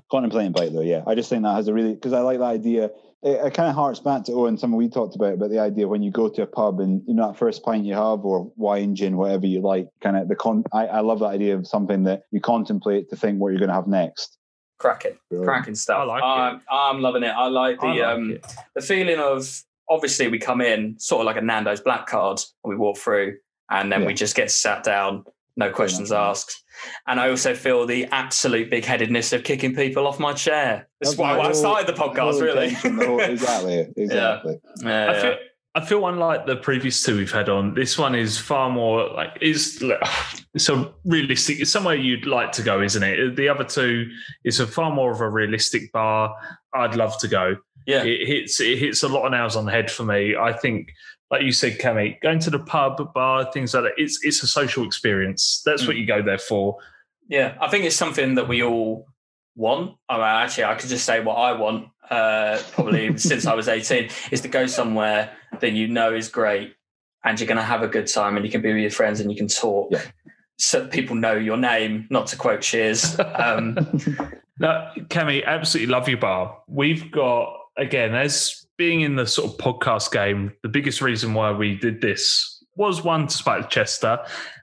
Speaker 3: contemplating bite though. Yeah, I just think that has a really because I like the idea. It, it kind of harks back to Owen, something we talked about about the idea when you go to a pub and you know that first pint you have or wine, gin, whatever you like. Kind of the con. I, I love that idea of something that you contemplate to think what you're going to have next.
Speaker 1: Cracking, cracking stuff.
Speaker 2: I like
Speaker 1: I'm, I'm loving it. I like the
Speaker 2: I like
Speaker 1: um
Speaker 2: it.
Speaker 1: the feeling of obviously we come in sort of like a Nando's black card and we walk through and then we just get sat down, no questions
Speaker 3: Yeah.
Speaker 1: asked. And I also feel the absolute big headedness of kicking people off my chair. This is
Speaker 3: That's
Speaker 1: why I started the
Speaker 3: The
Speaker 1: podcast, really.
Speaker 3: whole- exactly, exactly.
Speaker 1: Yeah,
Speaker 2: I
Speaker 1: yeah.
Speaker 2: feel, I feel unlike the previous two we've had on. This one is far more like is it's a realistic. It's somewhere you'd like to go, isn't it? The other two is a far more of a realistic bar. I'd love to go.
Speaker 1: yeah.
Speaker 2: It hits it hits a lot of nails on the head for me. I think, like you said, Cami, going to the pub, bar, things like that. It's it's a social experience. That's
Speaker 1: Mm.
Speaker 2: what you go there for.
Speaker 1: Yeah, I think it's something that we all want, oh, actually, I could just say what I want, uh, probably since I was 18, is to go somewhere that you know is great and you're going to have a good time and you can be with your friends and you can talk.
Speaker 3: Yeah.
Speaker 1: So people know your name, not to quote Cheers. Um,
Speaker 2: No, Cami, absolutely love your bar. We've got again, as being in the sort of podcast game, the biggest reason why we did this was one to spite Chester.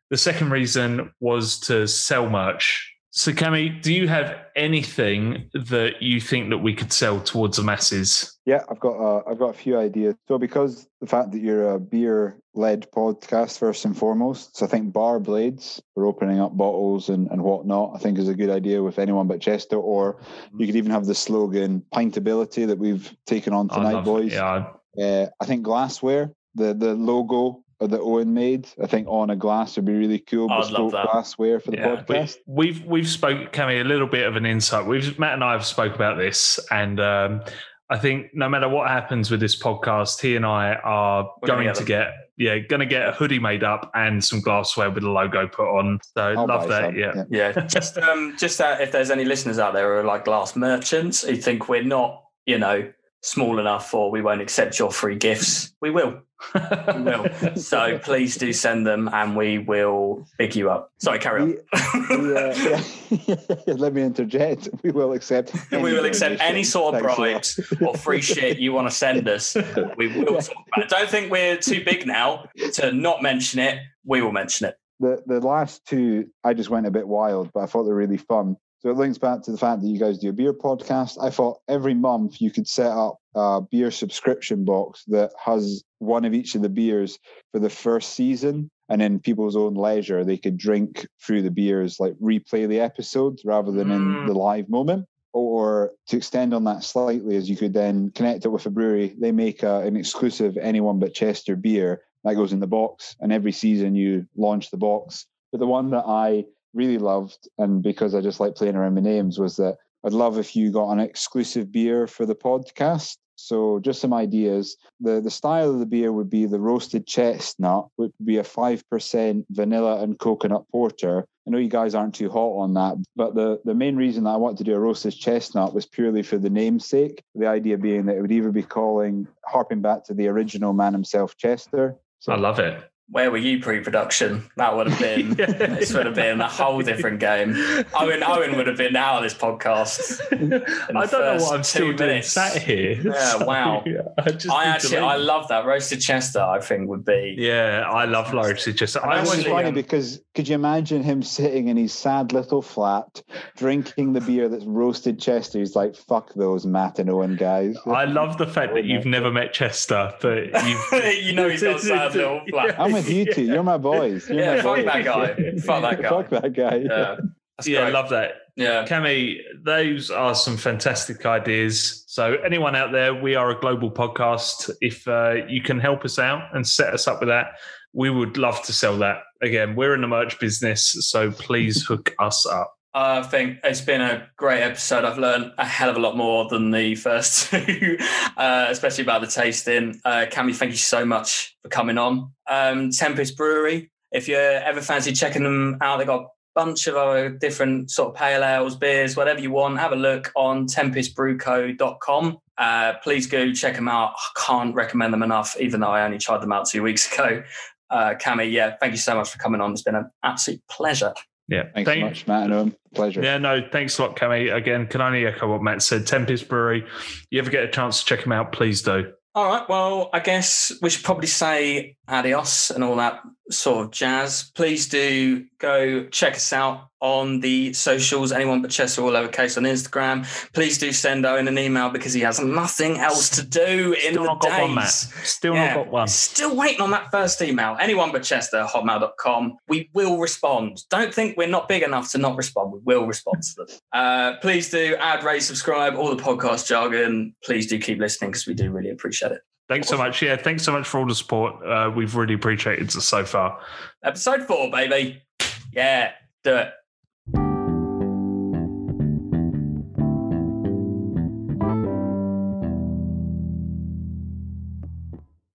Speaker 2: The second reason was to sell merch. So, Cami, do you have anything that you think that we could sell towards the masses?
Speaker 3: Yeah, I've got a, I've got a few ideas. So because the fact that you're a beer led podcast first and foremost, so I think bar blades for opening up bottles and, and whatnot, I think is a good idea with anyone but Chester. Or you could even have the slogan pintability that we've taken on tonight, boys.
Speaker 2: Yeah,
Speaker 3: Uh, I think glassware, the the logo that Owen made, I think on a glass would be really cool.
Speaker 1: I'd love that.
Speaker 3: glassware for the
Speaker 2: Yeah,
Speaker 3: podcast.
Speaker 2: we, we've we've spoke Cami a little bit of an insight. We've Matt and I have spoke about this, and um, I think no matter what happens with this podcast, he and I are
Speaker 1: We're gonna get them.
Speaker 2: get yeah, going to get a hoodie made up and some glassware with a logo put on. So
Speaker 3: I'll
Speaker 2: love that.
Speaker 3: some,
Speaker 2: Yeah.
Speaker 1: yeah, just um, just uh, if there's any listeners out there who are like glass merchants who think we're not, you know, small enough or we won't accept your free gifts, we will. We will. So please do send them and we will pick you up. Sorry, carry on.
Speaker 3: We, we, uh, yeah. Let me interject. We will accept.
Speaker 1: we will accept any sort of
Speaker 3: Thanks
Speaker 1: bribes or free shit you want to send us. We will talk about it. Don't think we're too big now to not mention it. We will mention it.
Speaker 3: The the last two, I just went a bit wild, but I thought they're really fun. So it links back to the fact that you guys do a beer podcast. I thought every month you could set up a beer subscription box that has one of each of the beers for the first season, and in people's own leisure, they could drink through the beers, like replay the episodes rather than in
Speaker 1: Mm.
Speaker 3: the live moment. Or to extend on that slightly, as you could then connect it with a brewery, they make a, an exclusive anyone but Chester beer that goes in the box, and every season you launch the box. But the one that I really loved, and because I just like playing around with names, was that I'd love if you got an exclusive beer for the podcast. So just some ideas. The the style of the beer would be the roasted chestnut, which would be a five percent vanilla and coconut porter. I know you guys aren't too hot on that, but the, the main reason that I wanted to do a roasted chestnut was purely for the namesake. The idea being that it would either be calling, harping back to the original man himself, Chester.
Speaker 2: So I love it.
Speaker 1: Where were you pre-production? That would have been. This would have been a whole different game. Owen Owen would have been out of this podcast.
Speaker 2: I don't know
Speaker 1: first
Speaker 2: what I'm still
Speaker 1: two
Speaker 2: doing sat here.
Speaker 1: Yeah, wow.
Speaker 2: I, just
Speaker 1: I actually. I love that roasted Chester. I think would be.
Speaker 2: Yeah, I love roasted chestnut. I
Speaker 3: That was funny
Speaker 1: um,
Speaker 3: because could you imagine him sitting in his sad little flat, drinking the beer that's roasted Chester? He's like, "Fuck those Matt and Owen guys."
Speaker 2: I love the fact that you've never met Chester, but you've
Speaker 1: you know he's got a sad little flat.
Speaker 3: I'm with you two. You're my boys. You're
Speaker 1: Yeah,
Speaker 3: my
Speaker 1: fuck
Speaker 3: boys.
Speaker 1: that guy. Fuck that guy.
Speaker 3: Fuck that guy.
Speaker 1: Yeah, that's
Speaker 2: yeah,
Speaker 1: great.
Speaker 2: love that.
Speaker 1: yeah.
Speaker 2: Cami, those are some fantastic ideas. So, anyone out there, we are a global podcast. If uh, you can help us out and set us up with that, we would love to sell that. Again, we're in the merch business, so please hook us up.
Speaker 1: I think it's been a great episode. I've learned a hell of a lot more than the first two, uh, especially about the tasting. Uh, Cami, thank you so much for coming on. Um, Tempest Brewery, if you're ever fancy checking them out, they've got a bunch of other different sort of pale ales, beers, whatever you want. Have a look on tempestbrewco.com. Uh, please go check them out. I can't recommend them enough, even though I only tried them out two weeks ago. Uh, Cami, yeah, thank you so much for coming on. It's been an absolute pleasure.
Speaker 2: Yeah,
Speaker 3: Thanks
Speaker 2: Thank-
Speaker 3: so much, Matt and Owen. Pleasure.
Speaker 2: Yeah, no, thanks a lot, Cammy. Again, can only echo what Matt said. Tempest Brewery. You ever get a chance to check them out, please do.
Speaker 1: All right. Well, I guess we should probably say adios and all that sort of jazz. Please do go check us out on the socials. Anyone but Chester, all lowercase on Instagram. Please do send Owen an email because he has nothing else to do in
Speaker 2: Still
Speaker 1: the
Speaker 2: not got one, Matt. Still
Speaker 1: Yeah.
Speaker 2: not got one.
Speaker 1: Still waiting on that first email. Anyone but Chester, hotmail.com. We will respond. Don't think we're not big enough to not respond. We will respond to them. Uh, please do add, rate, subscribe, all the podcast jargon. Please do keep listening because we do really appreciate it.
Speaker 2: Thanks so much. Yeah, thanks so much for all the support. Uh, we've really appreciated it so far.
Speaker 1: Episode four, baby. Yeah, do it.